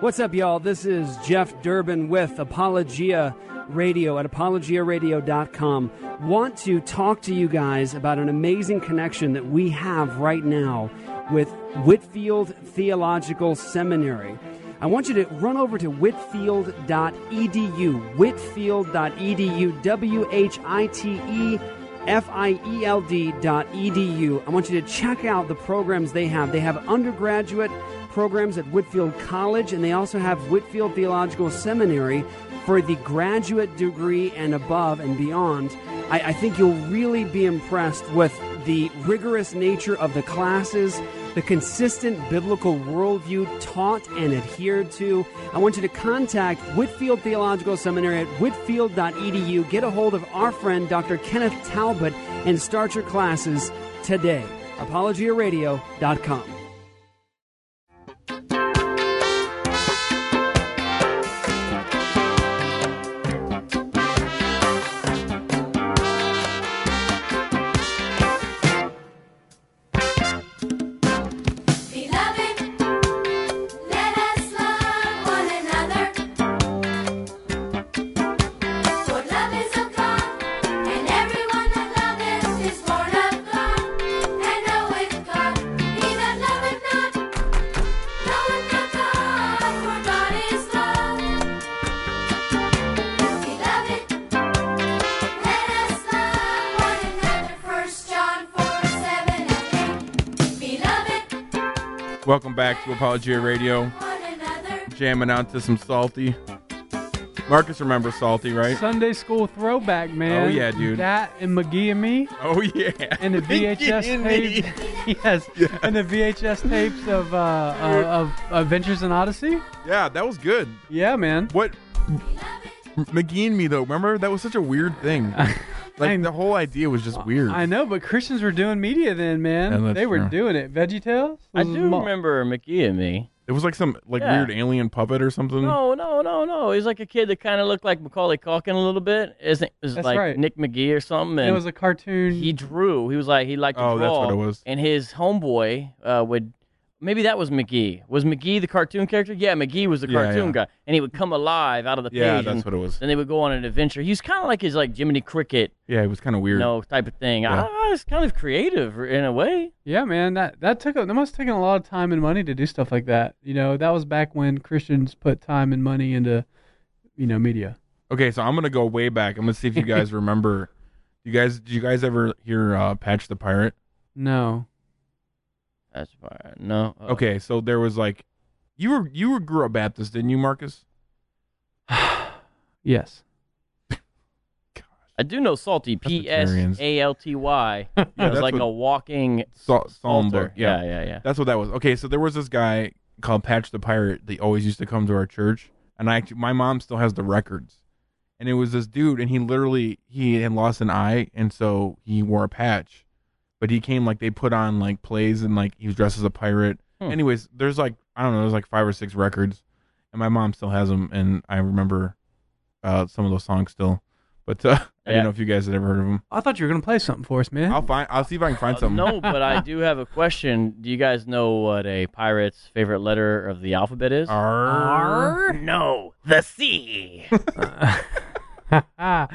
What's up, y'all? This is Jeff Durbin with Apologia Radio at apologiaradio.com. Want to talk to you guys about an amazing connection that we have right now with Whitefield Theological Seminary. I want you to run over to whitefield.edu, whitefield.edu, W H I T E F I E L D dot edu. I want you to check out the programs they have. They have undergraduate programs at Whitefield College, and they also have Whitefield Theological Seminary for the graduate degree and above and beyond. I, I think you'll really be impressed with the rigorous nature of the classes, the consistent biblical worldview taught and adhered to. I want you to contact Whitefield Theological Seminary at whitefield.edu. Get a hold of our friend Dr. Kenneth Talbot and start your classes today. ApologiaRadio.com. Welcome back to Apologia Radio. Jamming out to some Psalty. Marcus remembers Psalty, right? Sunday school throwback, man. Oh, yeah, dude. That and McGee and me. Oh yeah. And the [LAUGHS] VHS tapes. [LAUGHS] yes. And the VHS tapes of uh, uh of Adventures in Odyssey. Yeah, that was good. Yeah, man. What? McGee and me though. Remember that was such a weird thing. [LAUGHS] Like the whole idea was just weird. I know, but Christians were doing media then, man. Yeah, they were true. doing it. Veggie Tales. I do mo- remember McGee and me. It was like some like Yeah. weird alien puppet or something. No, no, no, no. He's like a kid that kind of looked like Macaulay Culkin a little bit. Isn't is That's like right. Nick McGee or something? It was a cartoon. he drew. He was like he liked to Oh, draw. that's what it was. And his homeboy uh, would maybe that was McGee. Was McGee the cartoon character? Yeah, McGee was the Yeah, cartoon yeah. guy, and he would come alive out of the page. Yeah, that's and what it was. Then they would go on an adventure. He's kind of like his like Jiminy Cricket, Yeah, it was kind of weird. you know, type of thing. Yeah. Ah, it's kind of creative in a way. Yeah, man, that that took a, that must have taken a lot of time and money to do stuff like that. You know, that was back when Christians put time and money into, you know, media. Okay, so I'm gonna go way back. I'm gonna see if you guys [LAUGHS] remember. You guys, did you guys ever hear uh, Patch the Pirate? No. That's fine. No. uh, Okay, so there was like, you were you were grew up Baptist, didn't you, Marcus? [SIGHS] Yes. [LAUGHS] I do know Psalty. P S. A L T Y. [LAUGHS] It was like what- a walking Psa- Psalm book. Yeah. Yeah, yeah, yeah. That's what that was. Okay, so there was this guy called Patch the Pirate. That always used to come to our church, and I actually, my mom still has the records. And it was this dude, and he literally he had lost an eye, and so he wore a patch. But he came like they put on like plays, and like he was dressed as a pirate. Hmm. Anyways, there's like I don't know, there's like five or six records, and my mom still has them, and I remember uh, some of those songs still. But uh, [LAUGHS] I Yeah. didn't know if you guys had ever heard of them. I thought you were gonna play something for us, man. I'll find. I'll see if I can find Uh, something. no, [LAUGHS] but I do have a question. Do you guys know what a pirate's favorite letter of the alphabet is? R. No, the C. [LAUGHS] I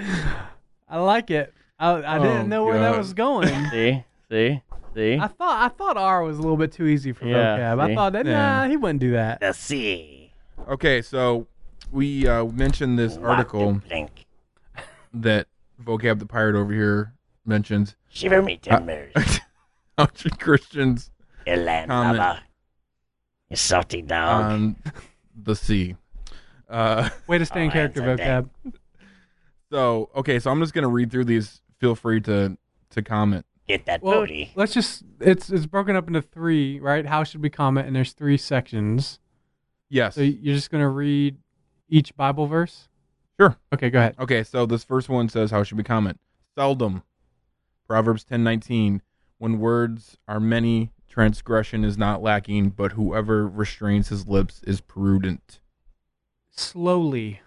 like it. I, I Oh, didn't know where that was going. see, see, see. I thought I thought R was a little bit too easy for Yeah, vocab. I thought that Yeah. nah, he wouldn't do that. The C. Okay, so we uh, mentioned this article Blink. that vocab the pirate over here mentions. Shiver me timbers. [LAUGHS] How Christians You land comment lover. You salty dog. on the sea? Uh, [LAUGHS] Way to stay in Oh, character, that's okay. vocab. so okay, so I'm just gonna read through these. Feel free to to comment. Get that Well, booty. let's just it's it's broken up into three, right? How should we comment? And there's three sections. Yes. So you're just gonna read each Bible verse. Sure. Okay, go ahead. Okay, so this first one says, "How should we comment?" Seldom. Proverbs ten nineteen. When words are many, transgression is not lacking, but whoever restrains his lips is prudent. Slowly.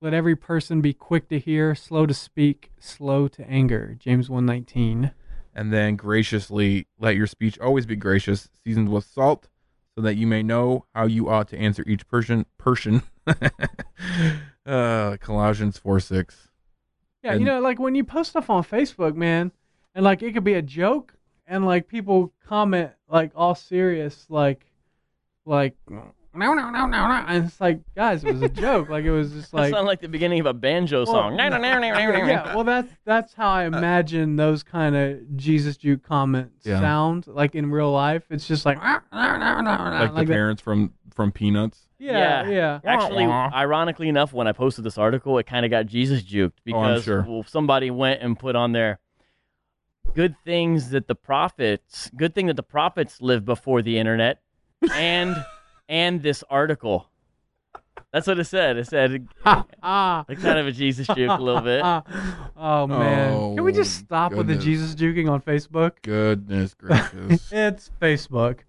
Let every person be quick to hear, slow to speak, slow to anger. James 119. And then graciously let your speech always be gracious, seasoned with salt, so that you may know how you ought to answer each person. Person. [LAUGHS] uh, Colossians four six. Yeah, And- you know, like when you post stuff on Facebook, man, and like it could be a joke, and like people comment like all serious, like, like, no, no, no, no, no, and it's like, guys, it was a joke. Like it was just That like, sounds like the beginning of a banjo song. Well, yeah, well, that's that's how I imagine those kind of Jesus Juke comments Yeah. sound like in real life. It's just like, Like, the that. parents from from Peanuts. Yeah, yeah. Actually, ironically enough, when I posted this article, it kind of got Jesus juked Oh, because sure. well, somebody went and put on there good things that the prophets, good thing that the prophets lived before the internet, and and this article. That's what it said. It said ah. [LAUGHS] like kind of a Jesus juke a little bit. [LAUGHS] oh man, can we just Oh, stop with the goodness. Jesus juking on Facebook? Goodness [LAUGHS] gracious. it's Facebook.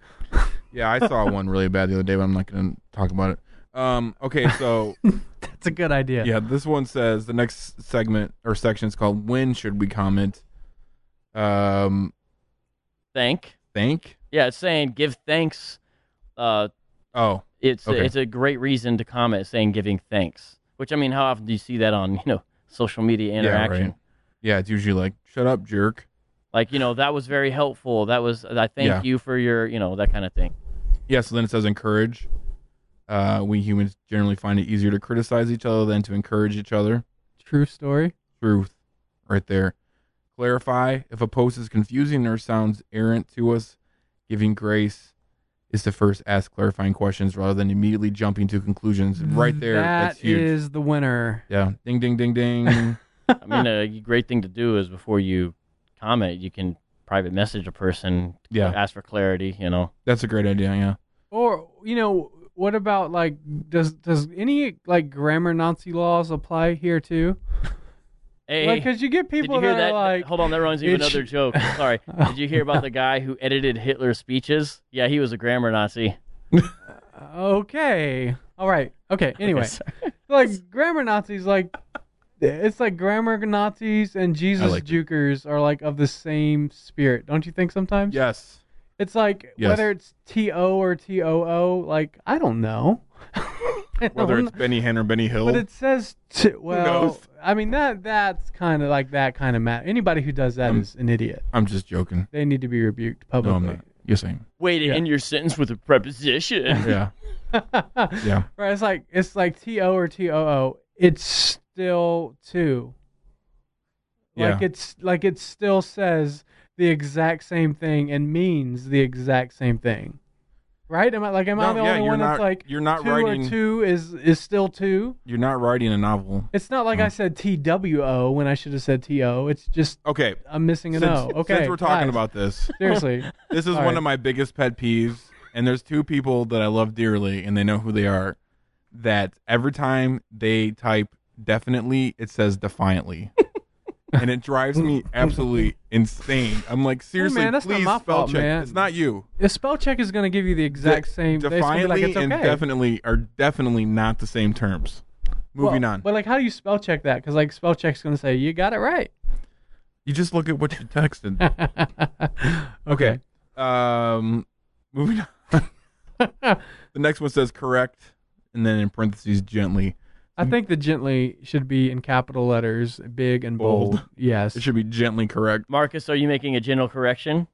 yeah, I saw one really bad the other day, but I'm not going to talk about it. Um, okay, so That's a good idea. yeah, this one says the next segment or section is called "When should we comment?" Um, Thank. thank. Yeah, it's saying give thanks. Uh, Oh, it's Okay. it's a great reason to comment saying giving thanks. Which I mean, how often do you see that on you know social media interaction? Yeah, right. yeah, it's usually like "Shut up, jerk." Like you know that was very helpful. That was I thank Yeah. you for your you know that kind of thing. Yeah, so then it says encourage. Uh, we humans generally find it easier to criticize each other than to encourage each other. True story. Truth, right there. Clarify if a post is confusing or sounds errant to us. Giving grace is to first ask clarifying questions rather than immediately jumping to conclusions. Mm, right there, That that's huge. is the winner. yeah, ding, ding, ding, ding. [LAUGHS] I mean, a great thing to do is before you comment, you can private message a person. Yeah. ask for clarity. You know. that's a great idea. Yeah. Or you know, what about like does does any like grammar Nazi laws apply here too? [LAUGHS] Hey, Like, cause you get people you hear that that? are like, Hold on, that reminds me another joke. Sorry. Did you hear about the [LAUGHS] guy who edited Hitler's speeches? Yeah, he was a grammar Nazi. [LAUGHS] okay, all right, okay. Anyway, [LAUGHS] like grammar Nazis, like it's like grammar Nazis and Jesus like it. jukers are like of the same spirit, don't you think? Sometimes. Yes. It's like Yes. whether it's T O or T O O. Like I don't know. I [LAUGHS] Whether it's Benny Hinn or Benny Hill. But it says to, well. knows? I mean that that's kind of like that kind of math. Anybody who does that is I'm- an idiot. I'm just joking. They need to be rebuked No, publicly. I'm not. Yes, I am. Way to Yeah. end your sentence with a preposition. [LAUGHS] Yeah. [LAUGHS] Yeah. Right. It's like it's like T O or T O O. It's still two. Like Yeah. it's like it still says the exact same thing and means the exact same thing. Right? Am I like am I No, the yeah, only you're one that's not- like you're not two writing- or two is is still two? You're not writing a novel. It's not like I said T W O when I should have said T O. It's just Okay. I'm missing an Since, O. Okay. since we're talking guys, about this, [LAUGHS] seriously. this is All one right. of my biggest pet peeves, and there's two people that I love dearly, and they know who they are. That every time they type definitely, it says defiantly, and it drives me [LAUGHS] absolutely insane. I'm like, seriously, man, that's not please my spell fault, check. man. It's not you. The spell check is going to give you the exact same. they're just gonna be like, Defiantly it's and okay. definitely are definitely not the same terms. Moving Well, on. But like, how do you spell check that? Because like, spell check's going to say you got it right. You just look at what you texted. [LAUGHS] okay. Um, moving on. [LAUGHS] the next one says correct, and then in parentheses gently. I think the gently should be in capital letters, big and bold. Bold. Yes. It should be gently correct. Marcus, are you making a general correction?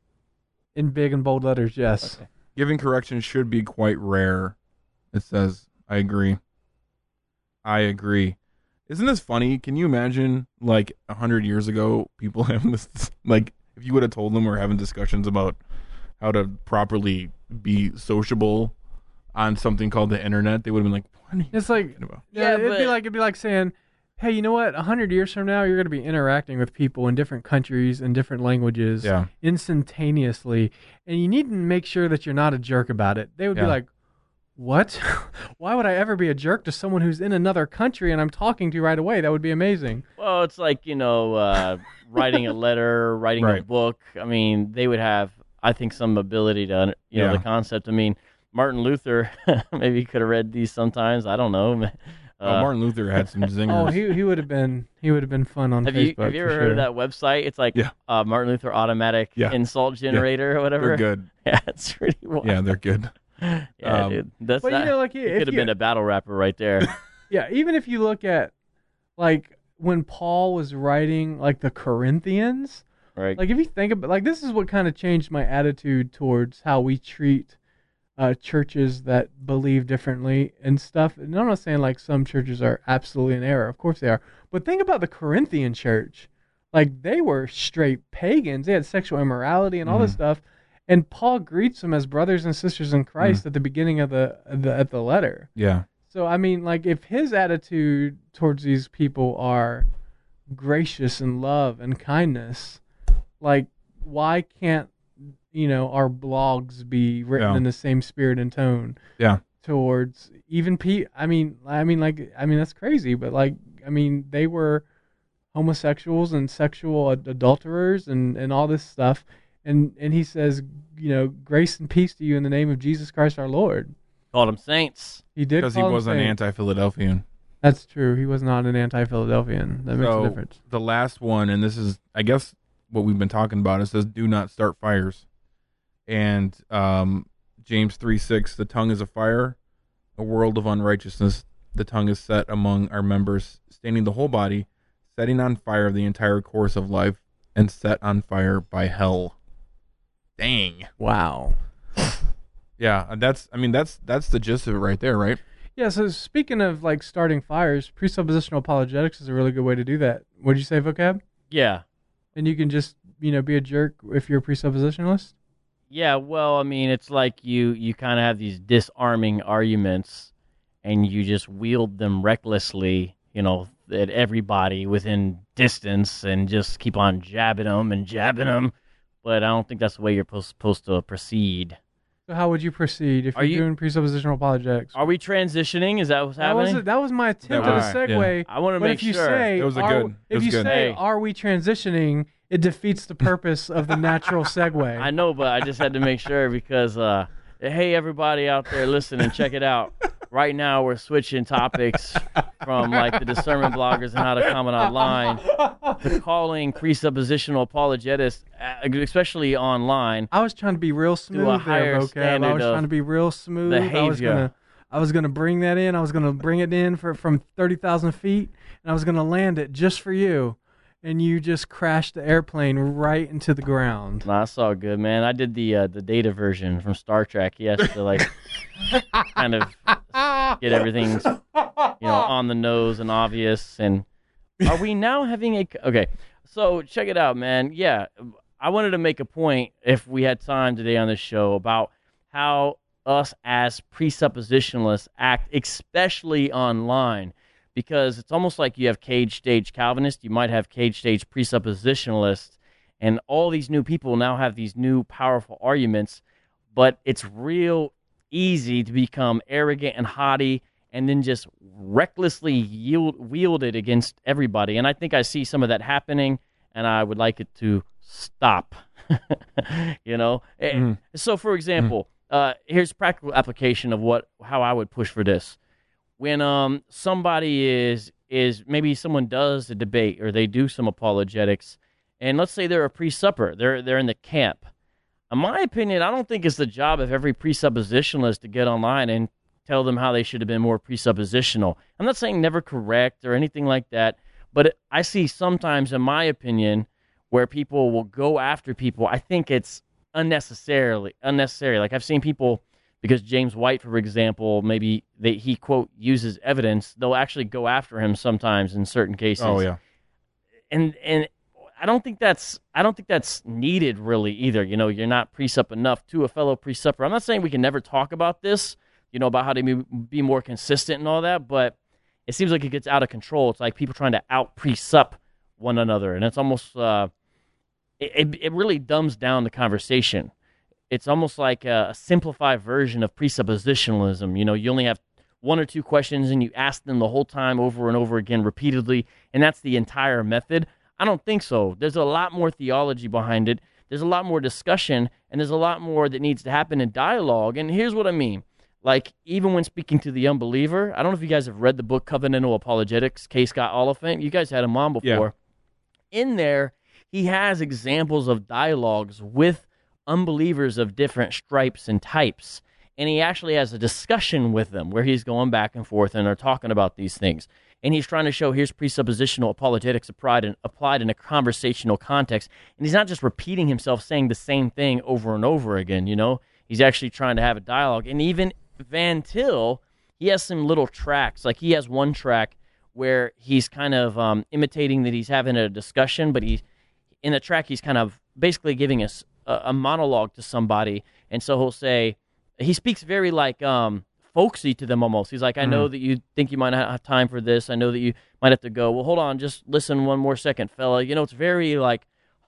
In big and bold letters, yes. Giving correction should be quite rare. It says, I agree. I agree. Isn't this funny? Can you imagine, like, a hundred years ago, people [LAUGHS] having this, like, if you would have told them we're having discussions about how to properly be sociable on something called the internet, they would have been like, what are you It's like talking about? yeah, Yeah, it'd be but- like it'd be like saying, "Hey, you know what? A hundred years from now, you're going to be interacting with people in different countries and different languages Yeah. instantaneously, and you need to make sure that you're not a jerk about it." They would Yeah. be like, "What? [LAUGHS] Why would I ever be a jerk to someone who's in another country and I'm talking to you right away? That would be amazing." Well, it's like you know, uh, [LAUGHS] writing a letter, writing a Right. book. I mean, they would have, I think, some ability to, you know, Yeah. the concept. I mean, Martin Luther [LAUGHS] maybe could have read these sometimes. I don't know. oh, Uh, Martin Luther had some [LAUGHS] zingers. Oh, he he would have been he would have been fun on Have Facebook. you have you for ever heard of that website? It's like Yeah. uh, Martin Luther automatic Yeah. insult generator or whatever. They're good. [LAUGHS] Yeah, it's pretty wild. Yeah, they're good. Yeah, Um, dude. That's But you know, like, he could have been a battle rapper right there. Yeah, even if you look at like when Paul was writing like the Corinthians, right. like if you think about like this is what kind of changed my attitude towards how we treat uh, churches that believe differently and stuff. And I'm not saying like some churches are absolutely in error. Of course they are. But think about the Corinthian church. Like they were straight pagans. They had sexual immorality and all this Mhm. stuff. And Paul greets them as brothers and sisters in Christ at the beginning of the, the at the letter. Yeah. So I mean, like, if his attitude towards these people are gracious and love and kindness, like, why can't you know our blogs be written Yeah. in the same spirit and tone Yeah. towards even pe? I mean, I mean, like, I mean, that's crazy, but like, I mean, they were homosexuals and sexual ad- adulterers and and all this stuff, and and he says, you know, grace and peace to you in the name of Jesus Christ our Lord. Called them saints. He did Because he was an anti-Philadelphian. That's true. He was not an anti-Philadelphian. That makes so a difference. the last one, and this is, I guess, what we've been talking about. It says, "Do not start fires," and um, James three six, the tongue is a fire, a world of unrighteousness. The tongue is set among our members, staining the whole body, setting on fire the entire course of life, and set on fire by hell. Dang. Wow. Yeah, that's. I mean, that's that's the gist of it right there, right? Yeah. So speaking of like starting fires, presuppositional apologetics is a really good way to do that. What did you say, vocab? Yeah. And you can just you know be a jerk if you're a presuppositionalist. Yeah, well, I mean, it's like you you kind of have these disarming arguments, and you just wield them recklessly, you know, at everybody within distance, and just keep on jabbing them and jabbing them. But I don't think that's the way you're pos- supposed to proceed. So how would you proceed if Are you're you- doing presuppositional apologetics? Are we transitioning? Is that what's That was happening? that was my attempt That at was- a segue. yeah. I want to But make if you sure. say It was a good- it if you good. say are we transitioning, it defeats the purpose of the natural segue. [LAUGHS] I know, but I just had to make sure because, uh, hey, everybody out there listening, check it out. Right now, we're switching topics from like the discernment bloggers and how to comment online to calling presuppositional apologetics, uh, especially online. I was trying to be real smooth there, higher vocab. I was trying to be real smooth. I was behavior. gonna, I was gonna bring that in. I was gonna bring it in for from thirty thousand feet, and I was gonna land it just for you, and you just crashed the airplane right into the ground. Nah, that's all good, man. I did the uh, the data version from Star Trek. He has to like [LAUGHS] kind of get everything, you know, on the nose and obvious. And are we now having a okay? So check it out, man. Yeah, I wanted to make a point if we had time today on this show about how us as presuppositionalists act, especially online, because it's almost like you have cage stage Calvinists, you might have cage stage presuppositionalists, and all these new people now have these new powerful arguments, but it's real easy to become arrogant and haughty and then just recklessly yield, wield it against everybody. And I think I see some of that happening, and I would like it to stop. [LAUGHS] you know, Mm. so for example, uh, here's practical application of what how I would push for this. When um somebody is is maybe someone does a debate or they do some apologetics, and let's say they're a pre-supper, they're they're in the camp. In my opinion, I don't think it's the job of every presuppositionalist to get online and tell them how they should have been more presuppositional. I'm not saying never correct or anything like that, but I see sometimes, in my opinion, where people will go after people. I think it's unnecessarily unnecessary. Like I've seen people because James White, for example, maybe they, he quote uses evidence. They'll actually go after him sometimes in certain cases. Oh yeah. and and I don't think that's I don't think that's needed really either. You know, you're not presup enough to a fellow presupper. I'm not saying we can never talk about this, you know, about how to be, be more consistent and all that, but it seems like it gets out of control. It's like people trying to out presup one another, and it's almost uh, it, it it really dumbs down the conversation. It's almost like a, a simplified version of presuppositionalism. You know, you only have one or two questions and you ask them the whole time over and over again repeatedly, and that's the entire method. I don't think so. There's a lot more theology behind it. There's a lot more discussion, and there's a lot more that needs to happen in dialogue. And here's what I mean. Like, even when speaking to the unbeliever, I don't know if you guys have read the book Covenantal Apologetics, K. Scott Oliphint. You guys had him on before. In there, he has examples of dialogues with unbelievers of different stripes and types. And he actually has a discussion with them where he's going back and forth and they're talking about these things. And he's trying to show here's presuppositional apologetics applied in, applied in a conversational context. And he's not just repeating himself saying the same thing over and over again, you know? He's actually trying to have a dialogue. And even Van Til, he has some little tracks. Like he has one track where he's kind of um, imitating that he's having a discussion, but he's in the track he's kind of basically giving us a, a monologue to somebody, and so he'll say he speaks very like um, folksy to them almost. He's like, "I know that you think you might not have time for this. I know that you might have to go. Well, hold on, just listen one more second, fella. You know, it's very like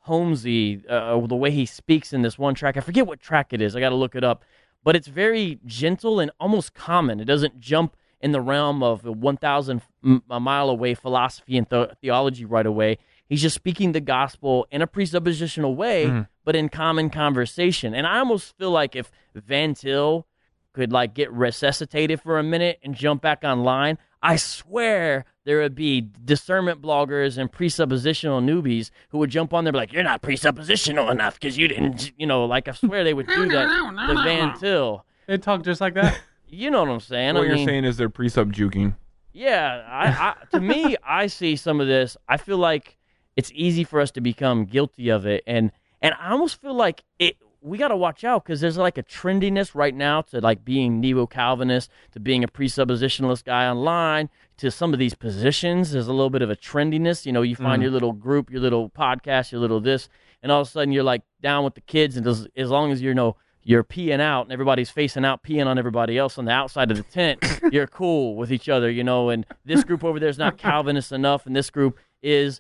Holmesy uh, the way he speaks in this one track. I forget what track it is. I got to look it up, but it's very gentle and almost common. It doesn't jump in the realm of a 1,000 mile away philosophy and the- theology right away. He's just speaking the gospel in a presuppositional way, Mhm. But in common conversation. And I almost feel like if Van Til could like get resuscitated for a minute and jump back online, I swear there would be discernment bloggers and presuppositional newbies who would jump on there and be like, "You're not presuppositional enough because you didn't," you know, like I swear they would do that [LAUGHS] to Van Til. They talk just like that. [LAUGHS] You know what I'm saying? what I you're mean, saying is they're pre-sub juking. yeah, I, I to me, [LAUGHS] I see some of this. I feel like it's easy for us to become guilty of it, and and I almost feel like it. We got to watch out because there's like a trendiness right now to like being neo Calvinist, to being a presuppositionalist guy online, to some of these positions. There's a little bit of a trendiness. You know, you find Mhm. your little group, your little podcast, your little this, and all of a sudden you're like down with the kids, and as, as long as you're you know you're peeing out and everybody's facing out peeing on everybody else on the outside of the tent [LAUGHS] you're cool with each other you know and this group over there is not [LAUGHS] calvinist enough and this group is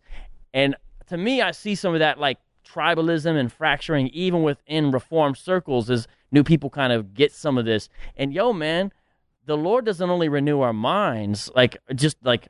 and to me i see some of that like tribalism and fracturing even within reformed circles as new people kind of get some of this. And yo man the lord doesn't only renew our minds like just like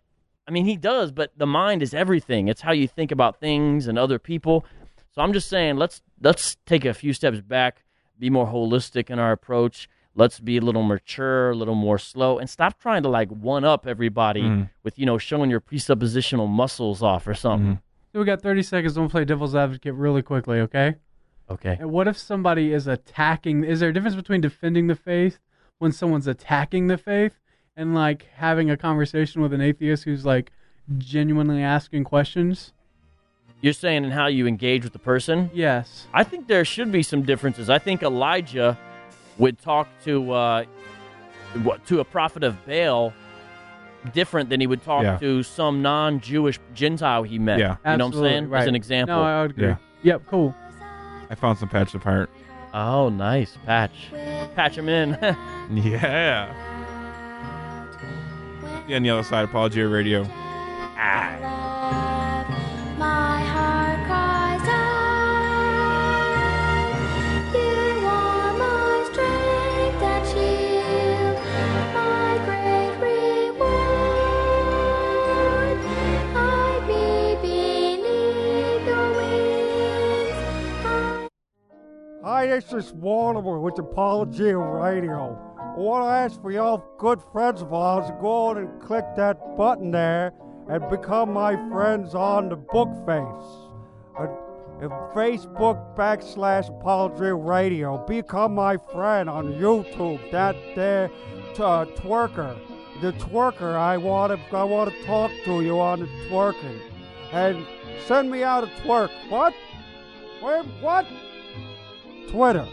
i mean he does but the mind is everything. It's how you think about things and other people. So i'm just saying let's let's take a few steps back be more holistic in our approach. Let's be a little mature, a little more slow, and stop trying to like one up everybody Mhm. with you know showing your presuppositional muscles off or something. So we got 30 seconds. Don't play devil's advocate really quickly, okay? Okay. And what if somebody is attacking? Is there a difference between defending the faith when someone's attacking the faith and like having a conversation with an atheist who's like genuinely asking questions? You're saying in how you engage with the person? Yes. I think there should be some differences. I think Elijah would talk to uh, what to a prophet of Baal different than he would talk Yeah. to some non-Jewish Gentile he met. Yeah. you know what I'm saying? Right. As an example. No, I would agree. Yeah. Yep, cool. I found some patch apart. Oh, nice patch. Patch him in. [LAUGHS] Yeah. Yeah, on the other side, Apologia Radio. My Hi, this is Mortimer with Apologia Radio. I want to ask for y'all good friends of ours to go on and click that button there and become my friends on the book face. Uh, Facebook backslash Apologia Radio. Become my friend on YouTube. That there t- uh, twerker. The twerker, I want to I want to talk to you on the twerking. And send me out a twerk. What? Wait, what? Twitter.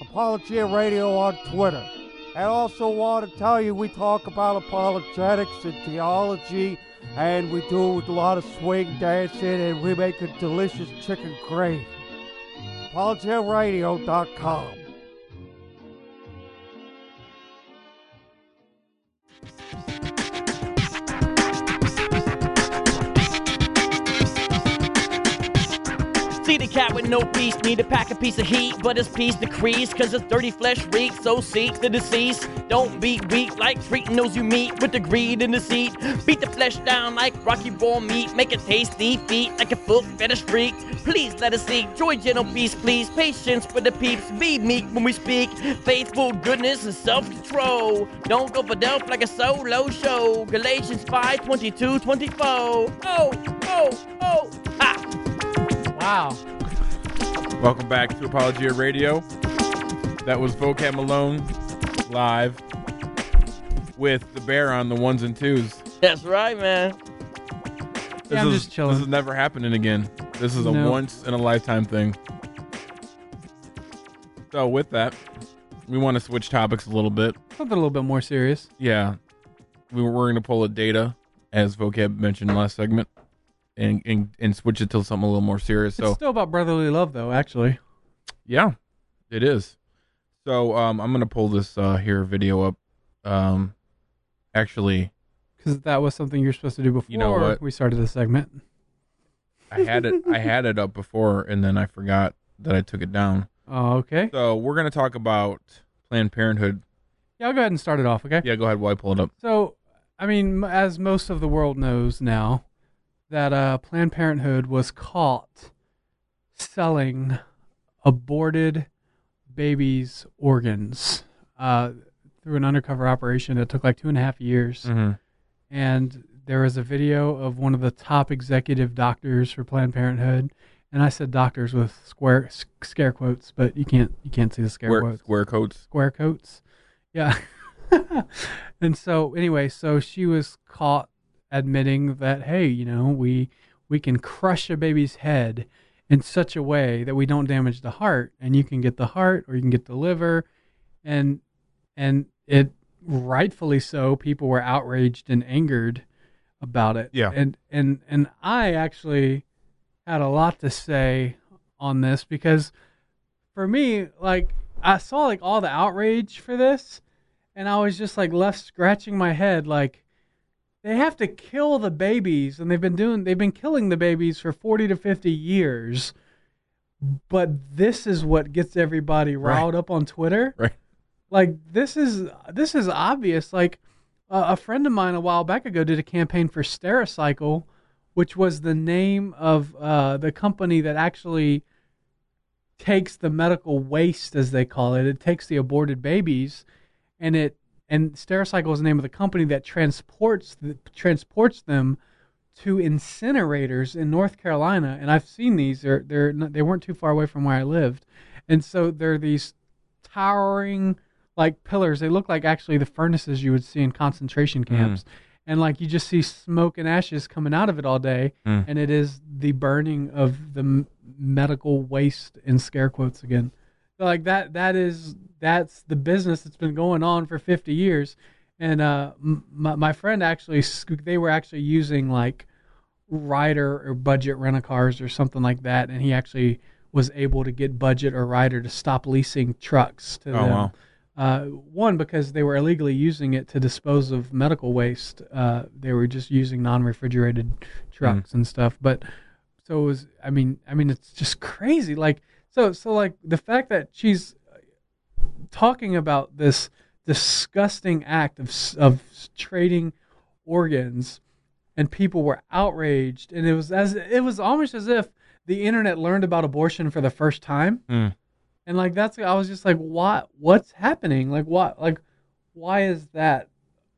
Apologia Radio on Twitter. And also want to tell you we talk about apologetics and theology, and we do a lot of swing dancing, and we make a delicious chicken gravy. ApologiaRadio.com. See the cat with no peace, need to pack a piece of heat, but his peace decreased, cause his dirty flesh reeks, so seek the deceased. Don't be weak like treating those you meet with the greed and deceit. Beat the flesh down like rocky raw meat, make it tasty, feet like a foot fetish freak. Please let us seek joy, gentle peace, please. Patience with the peeps, be meek when we speak. Faithful goodness and self control. Don't go for delf like a solo show. Galatians 5 22 24. Oh, oh, oh, ha! Wow. Welcome back to Apologia Radio. That was Vocab Malone live with the bear on the ones and twos. That's right, man. This Yeah, I'm is, just chilling. This is never happening again. This is a No. once in a lifetime thing. So with that, we want to switch topics a little bit. Something a little bit more serious. Yeah, we were, we're going to pull a data, as Vocab mentioned last segment, and and, and switch it to something a little more serious. It's So still about brotherly love, though, actually. yeah, it is. So um, I'm going to pull this uh, here video up. Um, actually, Because that was something you're supposed to do before You know what? we started the segment. I had it I had it up before, and then I forgot that I took it down. [LAUGHS] Oh, okay. So we're going to talk about Planned Parenthood. Yeah, I'll go ahead and start it off, okay? Yeah, go ahead while I pull it up. So, I mean, as most of the world knows now, that uh, Planned Parenthood was caught selling aborted babies' organs uh, through an undercover operation that took like two and a half years. Mhm. And there was a video of one of the top executive doctors for Planned Parenthood. And I said doctors with square scare quotes, but you can't you can't see the scare Square, quotes square coats. square coats. Yeah. [LAUGHS] and so anyway, so she was caught admitting that hey, you know, we we can crush a baby's head in such a way that we don't damage the heart and you can get the heart or you can get the liver and and it rightfully so people were outraged and angered about it. Yeah. And and and I actually had a lot to say on this because for me, like I saw like all the outrage for this, and I was just like left scratching my head. Like they have to kill the babies, and they've been doing they've been killing the babies for forty to fifty years. But this is what gets everybody Right. riled up on Twitter. Right. Like this is this is obvious. Like uh, a friend of mine a while back ago did a campaign for Stericycle, which was the name of uh, the company that actually takes the medical waste, as they call it. It takes the aborted babies, and it and Stericycle is the name of the company that transports the, transports them to incinerators in North Carolina. And I've seen these. They're they're not, they weren't too far away from where I lived, and so they're these towering like pillars. They look like actually the furnaces you would see in concentration camps. And like you just see smoke and ashes coming out of it all day, Mm. and it is the burning of the m- medical waste in scare quotes again. So like that that is that's the business that's been going on for 50 years. And uh, m- my my friend actually they were actually using like Ryder or budget rent a cars or something like that, and he actually was able to get budget or Ryder to stop leasing trucks to Oh, them. wow. Uh, one because they were illegally using it to dispose of medical waste. Uh, they were just using non-refrigerated trucks and stuff. But so it was. I mean, I mean, it's just crazy. Like so, so like the fact that she's talking about this disgusting act of of trading organs, and people were outraged, and it was as it was almost as if the internet learned about abortion for the first time. Mm. And like that's I was just like, what what's happening? Like what like why is that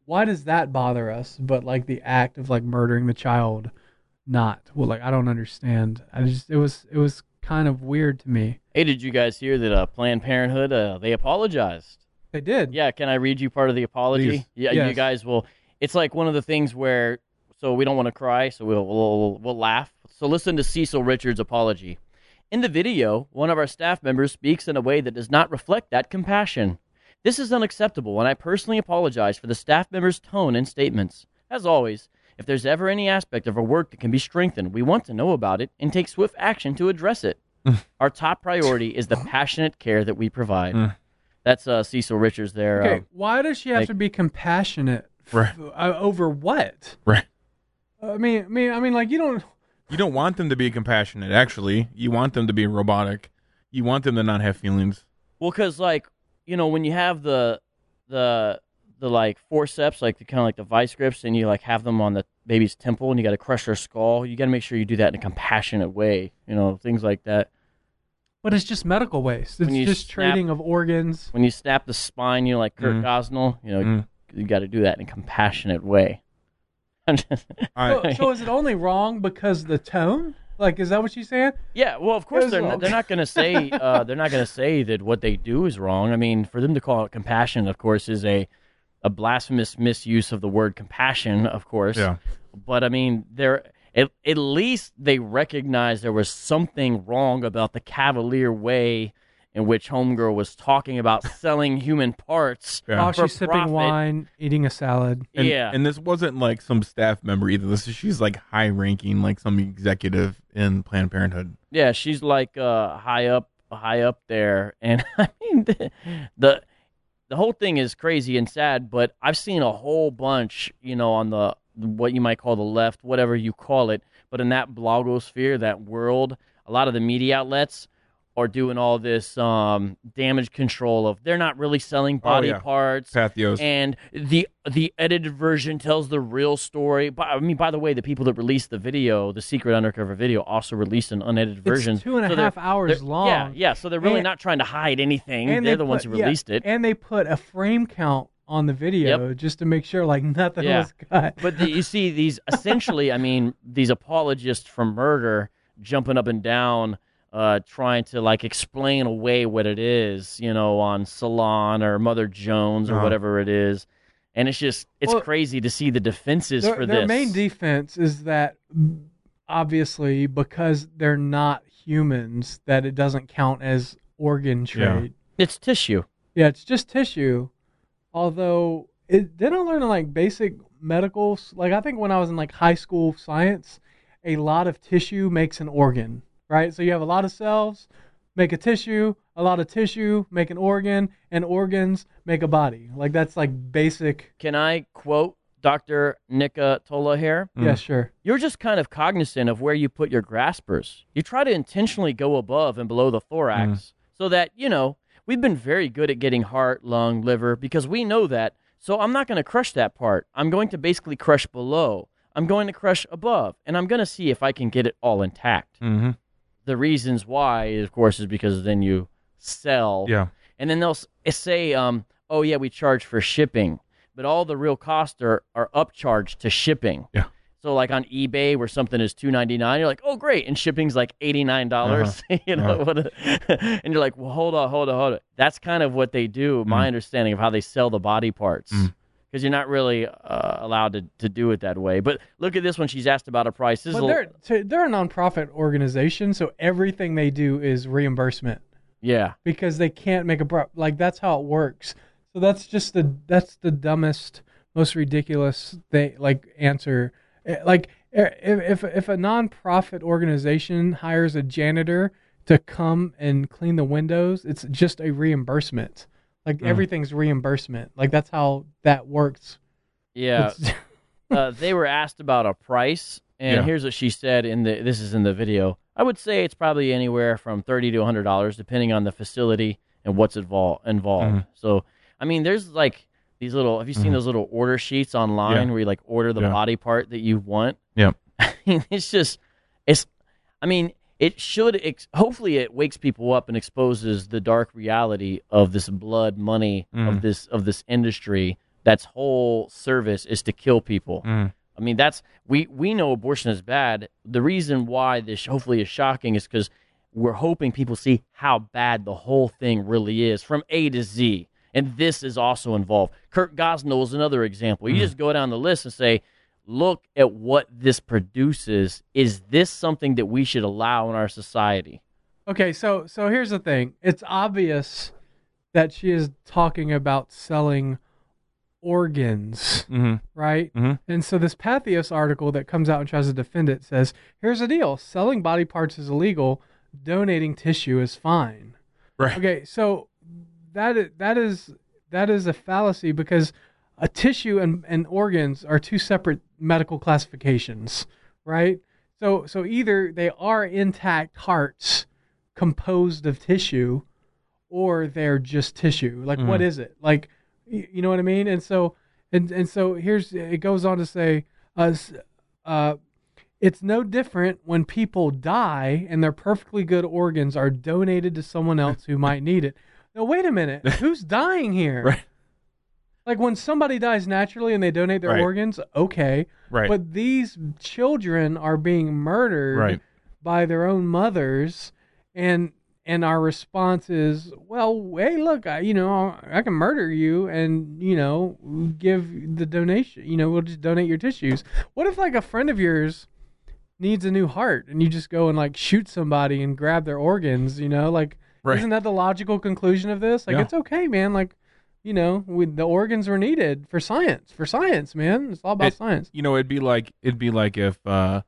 why does that bother us? But like the act of like murdering the child not. Well like I don't understand. I just it was it was kind of weird to me. Hey, did you guys hear that uh, Planned Parenthood uh, they apologized? They did. Yeah, can I read you part of the apology? Please. Yeah, you guys will. It's like one of the things where so we don't want to cry, so we'll we'll, we'll laugh. So listen to Cecil Richards' apology. In the video, one of our staff members speaks in a way that does not reflect that compassion. This is unacceptable, and I personally apologize for the staff member's tone and statements. As always, if there's ever any aspect of our work that can be strengthened, we want to know about it and take swift action to address it. our top priority is the [LAUGHS] passionate care that we provide. That's uh, Cecil Richards there. Okay, um, why does she have like- to be compassionate f- Right. uh, over what? Right. I mean, I mean, I mean, like you don't. [LAUGHS] You don't want them to be compassionate. Actually, you want them to be robotic. You want them to not have feelings. Well, because like you know when you have the the the like forceps, like the kind of like the vice grips, and you like have them on the baby's temple, and you got to crush their skull. You got to make sure you do that in a compassionate way. You know things like that. But it's just medical waste. It's just snap- trading of organs. When you snap the spine, you know, like Kurt Mhm. Gosnell. You know, Mhm. you got to do that in a compassionate way. [LAUGHS] I'm So, so is it only wrong because the tone? Like, is that what she's saying? Yeah, well, of course they're not, they're not going to say uh, they're not going to say that what they do is wrong. I mean, for them to call it compassion, of course, is a a blasphemous misuse of the word compassion, of course. Yeah. But I mean, they're at, at least they recognize there was something wrong about the cavalier way in which Homegirl was talking about [LAUGHS] selling human parts. While for she's sipping wine, eating a salad. And, Yeah. And this wasn't like some staff member either. This is she's like high ranking, like some executive in Planned Parenthood. Yeah, she's like uh, high up, high up there, and [LAUGHS] I mean the, the the whole thing is crazy and sad. But I've seen a whole bunch, you know, on the what you might call the left, whatever you call it, but in that blogosphere, that world, a lot of the media outlets are doing all this um, damage control of they're not really selling body yeah. parts Patheos. and the the edited version tells the real story. But I mean, by the way, the people that released the video, the secret undercover video, also released an unedited version. two and a So half hours they're- long. Yeah, yeah. So they're really And- not trying to hide anything. And they're they the ones put- who yeah, released it. And they put a frame count on the video just to make sure like nothing Yeah. was cut. But the, you see, these essentially, I mean, these apologists for murder jumping up and down, uh, trying to like explain away what it is, you know, on Salon or Mother Jones or Uh-huh. whatever it is. And it's just, it's Well, crazy to see the defenses their, for their this. main defense is that obviously because they're not humans that it doesn't count as organ Yeah. trade. It's tissue. Yeah, it's just tissue. Although it didn't I learn in like basic medical like I think when I was in like high school science, a lot of tissue makes an organ, right? So you have a lot of cells make a tissue, a lot of tissue make an organ, and organs make a body. Like that's like basic Can I quote Dr. Nucatola here? Yeah, sure. You're just kind of cognizant of where you put your graspers. You try to intentionally go above and below the thorax so that, you know, we've been very good at getting heart, lung, liver because we know that. So I'm not going to crush that part. I'm going to basically crush below. I'm going to crush above, and I'm going to see if I can get it all intact. Mm-hmm. The reasons why, of course, is because then you sell. Yeah. And then they'll s- say, um, "Oh yeah, we charge for shipping," but all the real costs are are upcharged to shipping. Yeah. So like on eBay, where something is two ninety nine, you're like, "Oh great," and shipping's like eighty nine dollars. [LAUGHS] you know, Uh-huh. what a- [LAUGHS] and you're like, "Well, hold on, hold on, hold on." That's kind of what they do. My understanding of how they sell the body parts. Because you're not really uh, allowed to, to do it that way. But look at this one. She's asked about a price. This is But a- they're t- they're a nonprofit organization, so everything they do is reimbursement yeah. because they can't make a pro- like that's how it works. So that's just the that's the dumbest, most ridiculous thing like answer. Eh, Like eh, if if if a nonprofit organization hires a janitor to come and clean the windows, it's just a reimbursement. Like Mm. everything's reimbursement. Like that's how that works. Yeah. [LAUGHS] Uh, they were asked about a price, and Yeah. here's what she said in the. This is in the video. I would say it's probably anywhere from thirty to hundred dollars, depending on the facility and what's invol- involved. Mhm. So, I mean, there's like these little. Have you seen Mhm. those little order sheets online Yeah. where you like order the Yeah. body part that you want? Yeah. [LAUGHS] I mean, it's just, it's. I mean, it should. Ex- hopefully, it wakes people up and exposes the dark reality of this blood money of Mm. this of this industry. That's whole service is to kill people. Mm. I mean, that's we we know abortion is bad. The reason why this hopefully is shocking is because we're hoping people see how bad the whole thing really is from A to Z. And this is also involved. Kurt Gosnell is another example. You Mhm. just go down the list and say, look at what this produces. Is this something that we should allow in our society? Okay, so so here's the thing. It's obvious that she is talking about selling organs, Mhm. right? Mhm. And so this Patheos article that comes out and tries to defend it says, "Here's the deal: selling body parts is illegal. Donating tissue is fine." Right. Okay, so that is, that is that is a fallacy because a tissue and, and organs are two separate medical classifications, right? So so either they are intact hearts composed of tissue or they're just tissue. Like what Mhm. is it? Like you know what I mean? And so and and so here's it goes on to say uh, uh it's no different when people die and their perfectly good organs are donated to someone else who might need it. Now wait a minute, [LAUGHS] who's dying here? Right. Like when somebody dies naturally and they donate their Right. organs, okay. Right. But these children are being murdered Right. by their own mothers and and our response is, well, hey, look, I, you know, I can murder you and, you know, give the donation, you know, we'll just donate your tissues. What if like a friend of yours needs a new heart and you just go and like shoot somebody and grab their organs, you know, like Right. isn't that the logical conclusion of this? Like Yeah. it's okay, man, like you know, we, the organs were needed for science, for science, man. It's all about It- science. You know, it'd be like it'd be like if uh,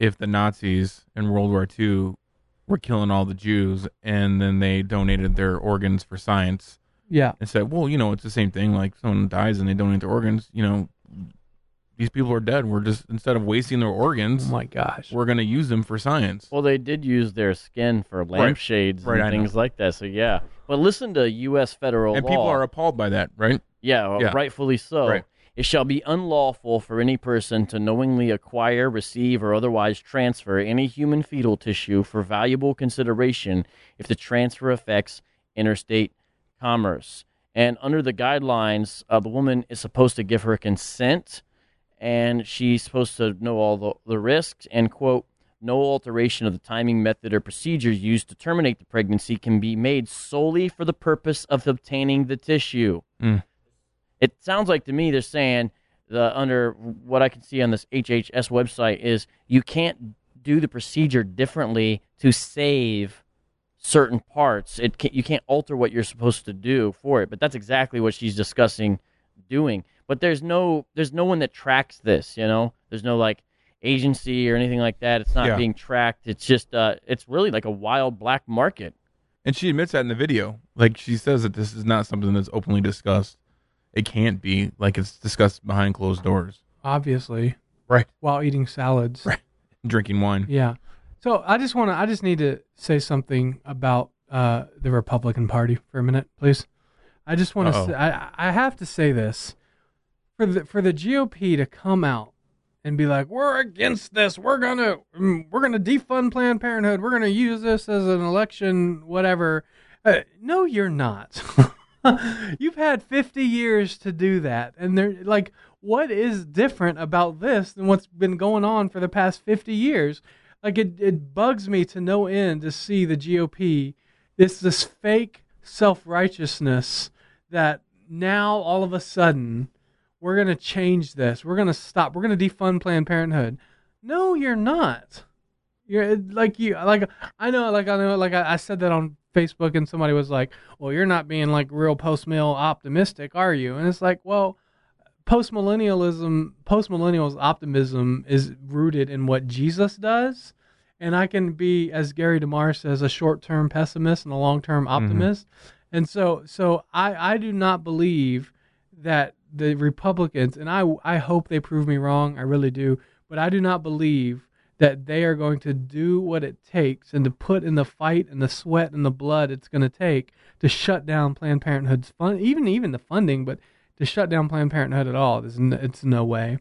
if the Nazis in World War II were killing all the Jews and then they donated their organs for science. Yeah. And said, well, you know, it's the same thing. Like someone dies and they donate their organs. You know, these people are dead. We're just instead of wasting their organs, Oh my gosh, we're gonna use them for science. Well, they did use their skin for lampshades Right, I and know. things like that. So yeah, but listen to U.S. federal and law. people are appalled by that, right? Yeah, Yeah. rightfully so. Right. It shall be unlawful for any person to knowingly acquire, receive, or otherwise transfer any human fetal tissue for valuable consideration if the transfer affects interstate commerce. And under the guidelines, uh, the woman is supposed to give her consent, and she's supposed to know all the, the risks. And quote, no alteration of the timing, method, or procedure used to terminate the pregnancy can be made solely for the purpose of obtaining the tissue. Mm. It sounds like to me they're saying the under what I can see on this HHS website is you can't do the procedure differently to save certain parts. It can, you can't alter what you're supposed to do for it. But that's exactly what she's discussing doing. But there's no there's no one that tracks this. You know, there's no like agency or anything like that. It's not Yeah. being tracked. It's just uh, it's really like a wild black market. And she admits that in the video. Like she says that this is not something that's openly discussed. It can't be like it's discussed behind closed doors. obviously. Right. While eating salads. Right. Drinking wine. Yeah. So I just want to I just need to say something about uh, the Republican Party for a minute, please. I just want to Uh-oh. say I I have to say this for the for the GOP to come out and be like, "We're against this. We're gonna mm, we're gonna defund Planned Parenthood. We're gonna use this as an election, whatever." Uh, no, you're not. [LAUGHS] You've had 50 years to do that, and they're like, what is different about this than what's been going on for the past 50 years? Like it, it bugs me to no end to see the GOP. It's this fake self righteousness that now all of a sudden we're gonna change this. We're gonna stop. We're gonna defund Planned Parenthood. No, you're not. You're like you like I know like I know like I, I said that on Facebook and somebody was like, "Well, you're not being like real post mill optimistic, are you?" And it's like, well, post millennialism, post millennials optimism is rooted in what Jesus does, and I can be, as Gary DeMar says, a short term pessimist and a long term mm-hmm. optimist. And so, so I, I do not believe that the Republicans, and I, I hope they prove me wrong. I really do, but I do not believe that they are going to do what it takes and to put in the fight and the sweat and the blood it's going to take to shut down Planned Parenthood's fund, even even the funding, but to shut down Planned Parenthood at all, there's no, it's no way.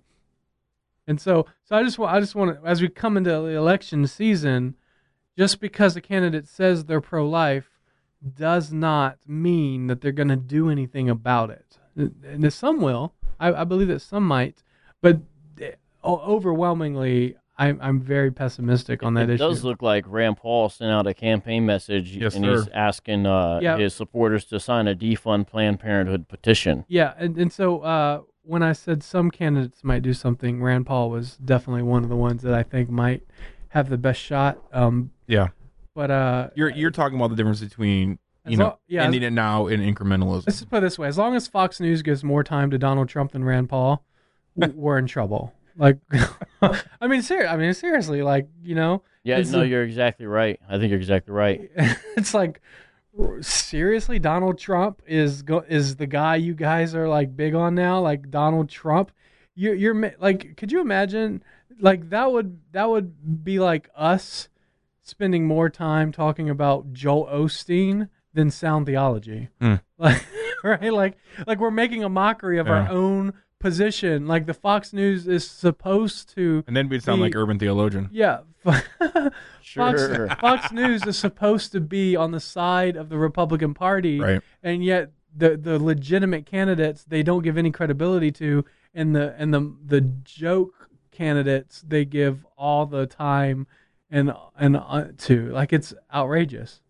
And so, so I just want, I just want to, as we come into the election season, just because a candidate says they're pro-life does not mean that they're going to do anything about it. And some will, I, I believe that some might, but eh, overwhelmingly, I'm, I'm very pessimistic on that it issue. does look like Rand Paul sent out a campaign message Yes, and he's asking uh, Yeah. his supporters to sign a defund Planned Parenthood petition. Yeah, and, and so uh, when I said some candidates might do something, Rand Paul was definitely one of the ones that I think might have the best shot. Um, Yeah. but uh, You're you're talking about the difference between you As know lo- yeah, ending it now in incrementalism. let's just put it this way: as long as Fox News gives more time to Donald Trump than Rand Paul, [LAUGHS] we're in trouble. Like, [LAUGHS] I mean, ser- I mean, seriously, like you know, Yeah, no, you're exactly right. I think you're exactly right. [LAUGHS] it's like seriously donald trump is go- is the guy you guys are like big on now like donald trump you, you're like could you imagine like that would that would be like us spending more time talking about joel osteen than sound theology Hmm. [LAUGHS] like right like like we're making a mockery of our own position like the fox news is supposed to And then we'd sound be- like urban theologian. yeah. [LAUGHS] Fox, Sure. Fox News is supposed to be on the side of the Republican Party, Right. and yet the the legitimate candidates they don't give any credibility to, and the and the the joke candidates they give all the time and and uh, to like it's outrageous.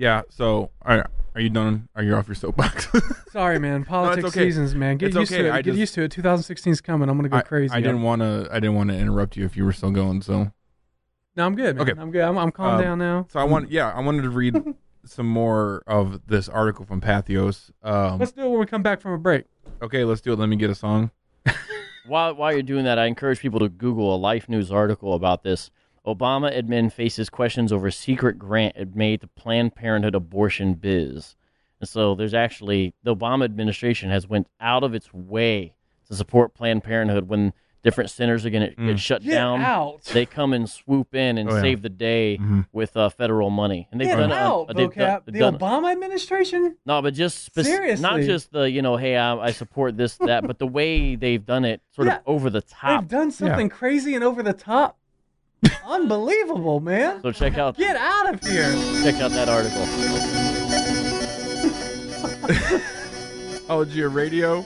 Yeah. So are are you done? Are you off your soapbox? [LAUGHS] Sorry, man. Politics okay. seasons, man. Get It's used okay. to it. I Get just- used to it. 2016 is coming. I'm gonna go I, crazy. I didn't want to. I didn't want to interrupt you if you were still going. So No, I'm good. Man. Okay. I'm good. I'm, I'm calm Um, down now. So I want. Yeah, I wanted to read [LAUGHS] some more of this article from Patheos. Um, Let's do it when we come back from a break. okay, let's do it. Let me get a song. [LAUGHS] While while you're doing that, I encourage people to Google a Life News article about this. Obama admin faces questions over secret grant it made to Planned Parenthood abortion biz. And so there's actually the Obama administration has went out of its way to support Planned Parenthood when different centers are going to get shut Get down. out. They come and swoop in and Oh, yeah. save the day with uh, federal money. And they've Get done it. out, uh, they've done- vocab. they've the done- Obama administration. no, but just spec- Seriously. not just the you know, hey, I, I support this that, but the way they've done it, sort Yeah. of over the top. They've done something crazy and over the top. Unbelievable, man. So check out Get out of here. check out that article. [LAUGHS] Oh, Gia Radio.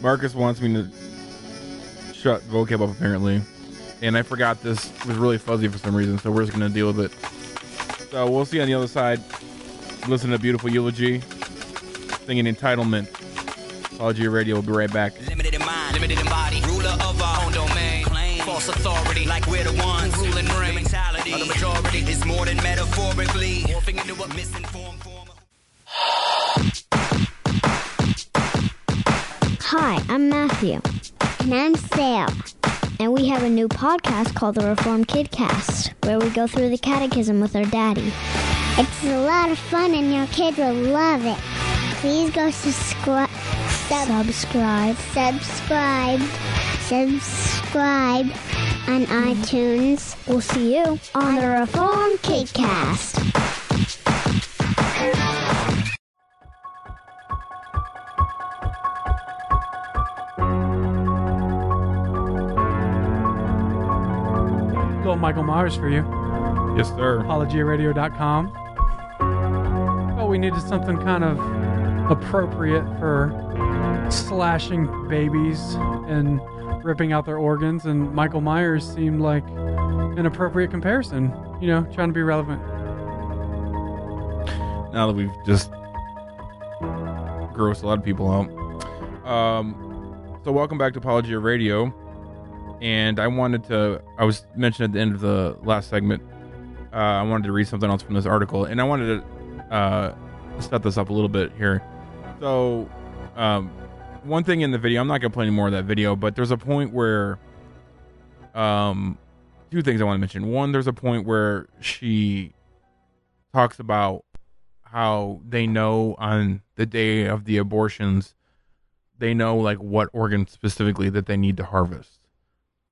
Marcus wants me to shut vocab up apparently, and I forgot this was really fuzzy for some reason, so we're just gonna deal with it. So we'll see on the other side. Listen to beautiful eulogy, singing entitlement. Apology Radio. We'll be right back. False authority, like we're the ones who rule reign. The mentality of the majority is more than metaphorically morphing into a misinformed form. Hi, I'm Matthew. And I'm Sam. And we have a new podcast called the Reformed Kidcast, where we go through the catechism with our daddy. It's a lot of fun and your kid will love it. Please go subscribe. subscribe. Subscribe. Subscribe on iTunes. We'll see you on the Reformed Kidcast. little Michael Myers for you. Yes, sir. ApologiaRadio.com. Oh, we needed something kind of appropriate for slashing babies and ripping out their organs, and Michael Myers seemed like an appropriate comparison. You know, trying to be relevant. now that we've just grossed a lot of people out. Um, so welcome back to Apologia Radio, and I wanted to. I was mentioned at the end of the last segment. Uh, I wanted to read something else from this article, and I wanted to uh, set this up a little bit here. So, um, one thing in the video, I'm not gonna play any more of that video, but there's a point where, um, two things I want to mention. One, there's a point where she talks about how they know on the day of the abortions they know like what organ specifically that they need to harvest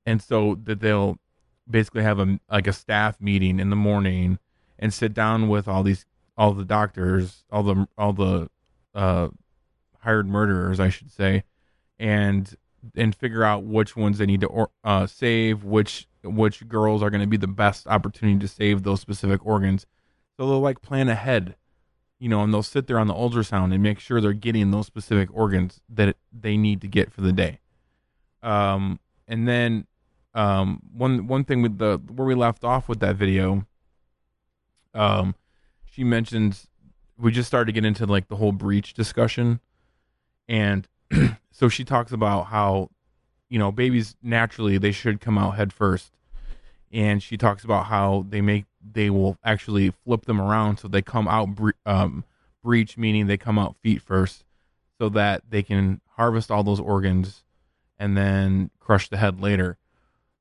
and so that they'll basically have a like a staff meeting in the morning and sit down with all these all the doctors all the all the uh hired murderers i should say and and figure out which ones they need to or, uh save which which girls are going to be the best opportunity to save those specific organs so they'll like plan ahead you know, and they'll sit there on the ultrasound and make sure they're getting those specific organs that they need to get for the day. Um, and then um, one one thing with the where we left off with that video, um, she mentions we just started to get into like the whole breach discussion, and [CLEARS THROAT] so she talks about how you know babies naturally they should come out head first, and she talks about how they make they will actually flip them around so they come out bre- um, breech, meaning they come out feet first, so that they can harvest all those organs and then crush the head later.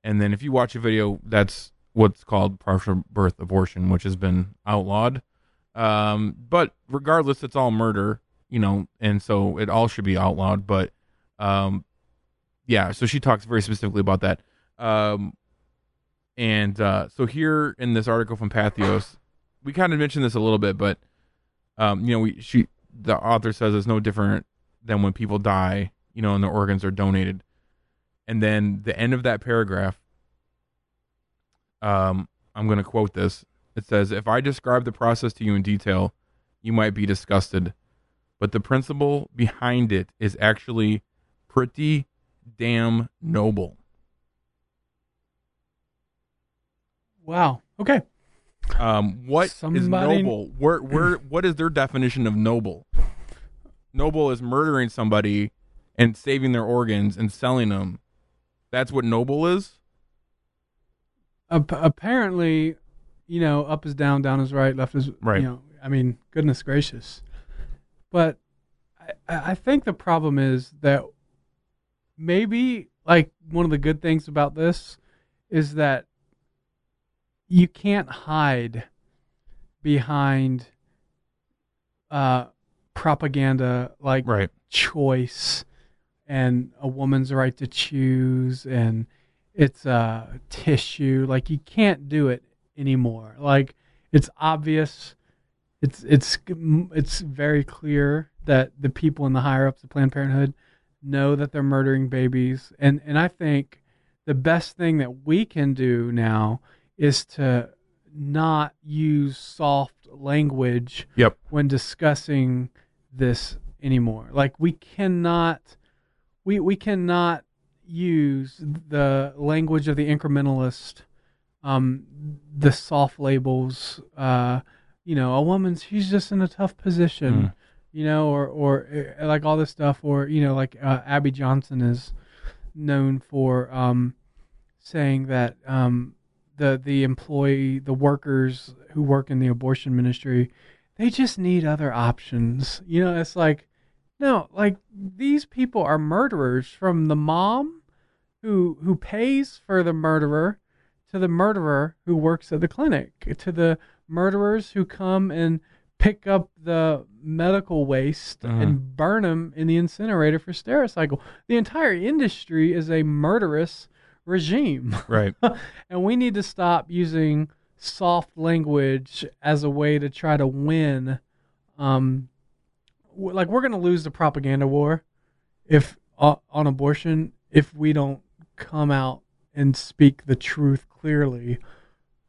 And then if you watch a video, that's what's called partial birth abortion, which has been outlawed. Um, but regardless, it's all murder, you know, and so it all should be outlawed. But um, yeah, so she talks very specifically about that. Um, and uh, so here in this article from Patheos, we kind of mentioned this a little bit, but um, you know, we she the author says it's no different than when people die, you know, and their organs are donated. And then the end of that paragraph, um, I'm going to quote this. It says, "If I describe the process to you in detail, you might be disgusted, but the principle behind it is actually pretty damn noble." Wow. Okay. Um, what is Somebody- noble? Where, where, [CLEARS THROAT] what is their definition of noble? Noble is murdering somebody and saving their organs and selling them. That's what noble is. Apparently, you know, up is down, down is right, left is Right. You know, I mean, goodness gracious. But I, I think the problem is that maybe like one of the good things about this is that you can't hide behind uh propaganda like Right. choice and a woman's right to choose and it's uh tissue like you can't do it anymore like it's obvious it's it's it's very clear that the people in the higher ups of Planned Parenthood know that they're murdering babies and and I think the best thing that we can do now is to not use soft language Yep. when discussing this anymore like we cannot we we cannot use the language of the incrementalist um the soft labels uh you know a woman's she's just in a tough position Mm. you know or or uh, like all this stuff or you know like uh, abby johnson is known for um saying that um the the employee the workers who work in the abortion ministry they just need other options you know it's like no like these people are murderers from the mom who who pays for the murderer to the murderer who works at the clinic to the murderers who come and pick up the medical waste Uh-huh. and burn them in the incinerator for Stericycle. The entire industry is a murderous regime. [LAUGHS] Right. and we need to stop using soft language as a way to try to win um w- like we're going to lose the propaganda war if uh, on abortion if we don't come out and speak the truth clearly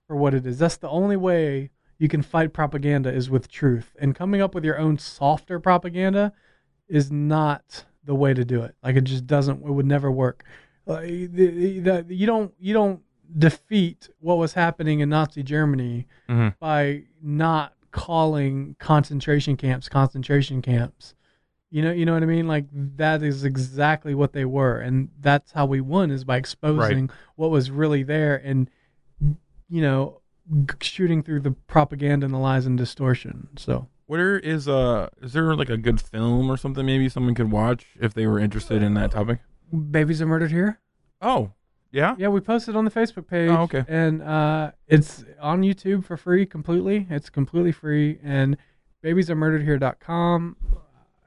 for what it is. That's the only way you can fight propaganda is with truth. And coming up with your own softer propaganda is not the way to do it. Like it just doesn't. It would never work. Uh, the, the, you don't. You don't defeat what was happening in Nazi Germany Mhm. by not calling concentration camps concentration camps. You know, you know what I mean? Like that is exactly what they were, and that's how we won is by exposing what was really there and you know shooting through the propaganda and the lies and distortion. So Where is uh is there like a good film or something maybe someone could watch if they were interested in that topic? babies are murdered here. Oh, yeah. Yeah, we posted on the Facebook page. Oh, okay. And uh, it's on YouTube for free completely. It's completely free. And babies are murdered babiesaremurderedhere.com.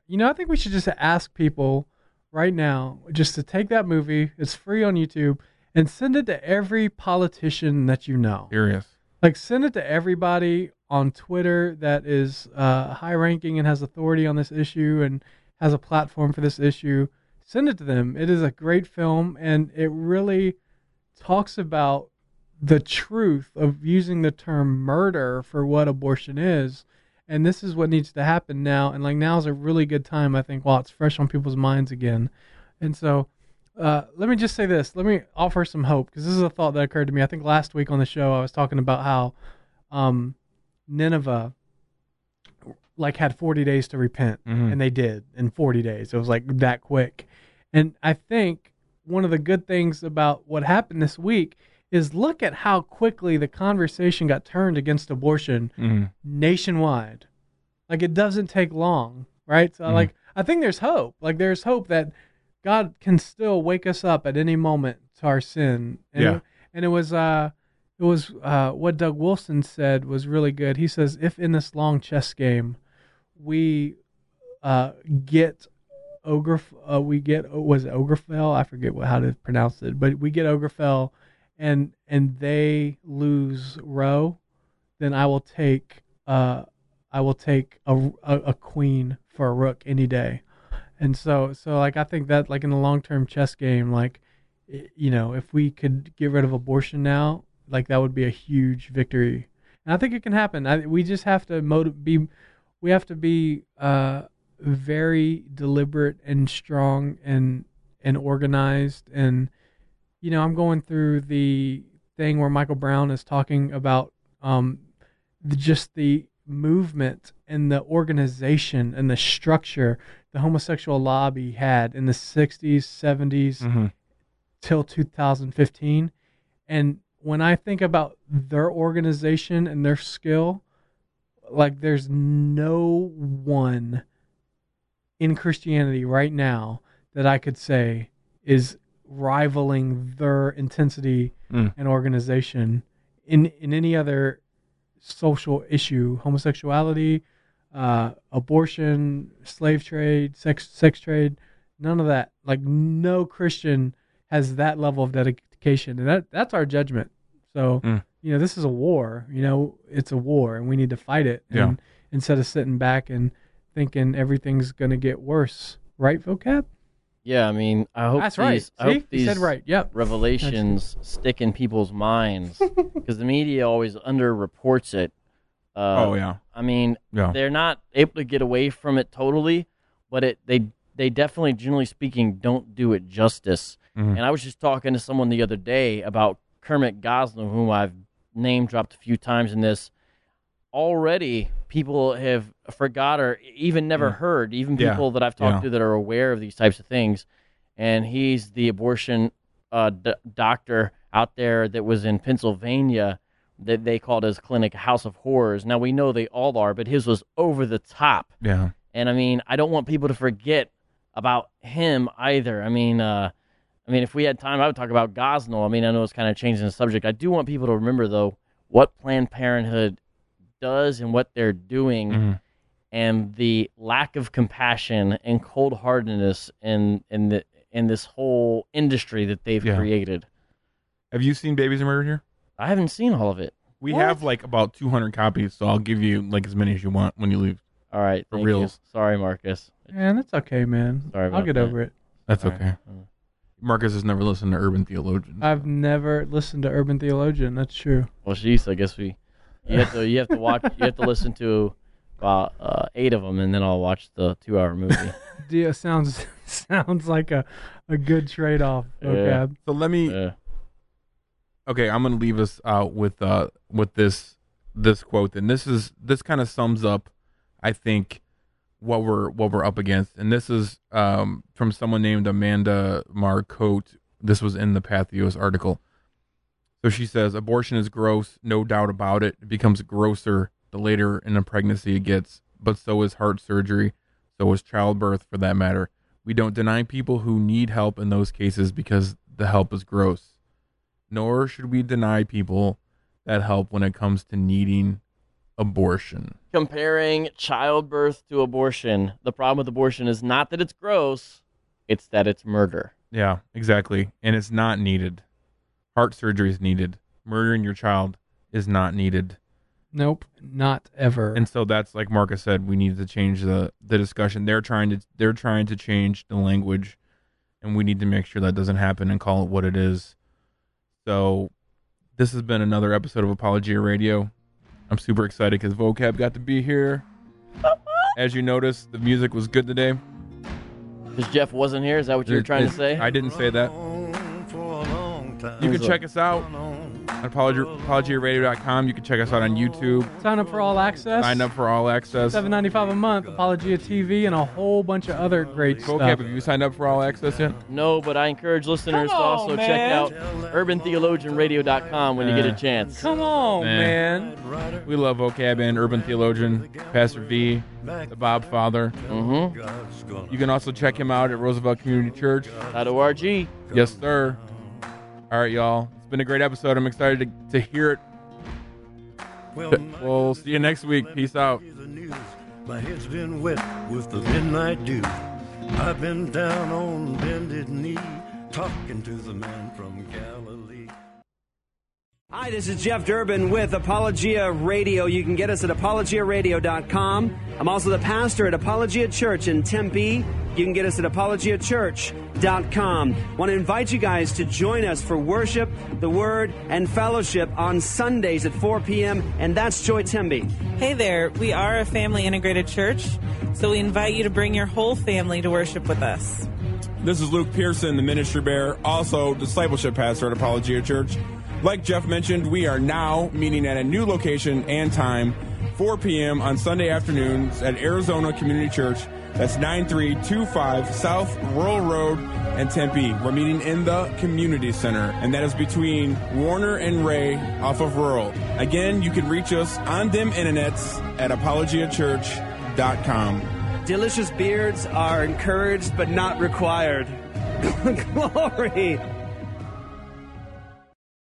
You know, I think we should just ask people right now just to take that movie. It's free on YouTube and send it to every politician that you know. Serious. Like send it to everybody on Twitter that is uh, high ranking and has authority on this issue and has a platform for this issue. Send it to them. It is a great film and it really talks about the truth of using the term murder for what abortion is. And this is what needs to happen now. And like now is a really good time, I think, while it's fresh on people's minds again. And so uh, let me just say this. Let me offer some hope because this is a thought that occurred to me. I think last week on the show I was talking about how um, Nineveh like had 40 days to repent, Mhm. and they did in 40 days. It was like that quick. And I think one of the good things about what happened this week is look at how quickly the conversation got turned against abortion Mhm. nationwide. Like it doesn't take long, right? So Mhm. like I think there's hope. Like there's hope that God can still wake us up at any moment to our sin. And Yeah. It, and it was uh it was uh what Doug Wilson said was really good. He says if in this long chess game we uh get ogre uh, we get was it Ogrefell? I forget what how to pronounce it, but we get Ogrefell and and they lose Roe, then I will take uh I will take a, a, a queen for a rook any day. And so so like I think that like in the long term chess game like you know if we could get rid of abortion now like that would be a huge victory. And I think it can happen. I, we just have to motiv- be we have to be uh very deliberate and strong and and organized and you know i'm going through the thing where michael brown is talking about um the, just the movement and the organization and the structure the homosexual lobby had in the 60s 70s Mhm. till 2015 and when i think about their organization and their skill like there's no one in Christianity right now that I could say is rivaling their intensity Mm. and organization in in any other social issue, homosexuality, uh, abortion, slave trade, sex sex trade, none of that. Like no Christian has that level of dedication, and that that's our judgment. So Mm. you know, this is a war. You know, it's a war, and we need to fight it. Yeah. And instead of sitting back and thinking everything's gonna get worse, right, vocab? Yeah, I mean, I hope That's right. these, I See? hope He these said right. Yep. revelations stick in people's minds [LAUGHS] because the media always underreports it. Uh, Oh, yeah. I mean, Yeah. they're not able to get away from it totally, but it they they definitely, generally speaking, don't do it justice. Mhm. And I was just talking to someone the other day about Kermit Gosnell, whom I've name dropped a few times in this. Already, people have forgot or even never Mm. heard, even Yeah. people that I've talked Yeah. to that are aware of these types of things. And he's the abortion uh, d- doctor out there that was in Pennsylvania that they called his clinic House of Horrors. Now we know they all are, but his was over the top. Yeah. And I mean, I don't want people to forget about him either. I mean, uh, I mean, if we had time, I would talk about Gosnell. I mean, I know it's kind of changing the subject. I do want people to remember though what Planned Parenthood does and what they're doing, Mhm. and the lack of compassion and cold heartedness in in the in this whole industry that they've Yeah. created. Have you seen Babies Are Murdered Here? I haven't seen all of it. We What? have like about 200 copies, so I'll give you like as many as you want when you leave. All right, For thank reals. you. Sorry, Marcus. Man, that's okay, man. Sorry I'll get that. over it. That's All right. okay. Marcus has never listened to Urban Theologian. I've never listened to Urban Theologian. That's true. Well, jeez, I guess we. You have to. You have to watch. You have to listen to about uh, eight of them, and then I'll watch the two-hour movie. [LAUGHS] Dia sounds sounds like a, a good trade off. vocab. So let me. Okay, I'm gonna leave us out with uh with this this quote, and this is this kind of sums up, I think, what we're what we're up against, and this is um from someone named Amanda Marcotte. This was in the Patheos article. So she says, abortion is gross, no doubt about it. It becomes grosser the later in a pregnancy it gets, but so is heart surgery, so is childbirth for that matter. We don't deny people who need help in those cases because the help is gross. Nor should we deny people that help when it comes to needing abortion. Comparing childbirth to abortion, the problem with abortion is not that it's gross; it's that it's murder. Yeah, exactly. And it's not needed. Heart surgery is needed. Murdering your child is not needed. Nope, not ever. And so that's like Marcus said, we need to change the the discussion. They're trying to they're trying to change the language and we need to make sure that doesn't happen and call it what it is. So this has been another episode of Apologia Radio. I'm super excited because Vocab got to be here. As you noticed, the music was good today. Because Jeff wasn't here. Is that what you were trying it- to say? I didn't say that. You can check us out at apology, apologiaradio.com. You can check us out on YouTube. Sign up for all access. Sign up for all access. Seven ninety five a month. Apologia TV and a whole bunch of other great Vocab, stuff. have you signed up for all access yet? No, but I encourage listeners Come to also on, check man. out urbantheologianradio.com when you get a chance. Come on, man. We love Vocab and Urban Theologian, Pastor V, the Bob Father. Mm-hmm. You can also check him out at Roosevelt Community Church. .org. Yes, sir. All right, y'all. It's been a great episode. I'm excited to, to hear it. We'll see you next week. Peace out. My head's been wet with the midnight dew. I've been down on bended knee, talking to the man from Galilee. Hi, this is Jeff Durbin with Apologia Radio. You can get us at apologiaradio.com. I'm also the pastor at Apologia Church in Tempe. You can get us at apologiachurch.com. Want to invite you guys to join us for worship, the word, and fellowship on Sundays at 4 p.m. And that's Joy Tempe. Hey there, we are a family integrated church, so we invite you to bring your whole family to worship with us. This is Luke Pearson, the ministry bearer, also discipleship pastor at Apologia Church. Like Jeff mentioned, we are now meeting at a new location and time, 4 p.m. on Sunday afternoons at Arizona Community Church. That's 9325 South Rural Road and Tempe. We're meeting in the Community Center, and that is between Warner and Ray off of Rural. Again, you can reach us on them internets at apologiachurch.com. Delicious beards are encouraged but not required. [LAUGHS] Glory!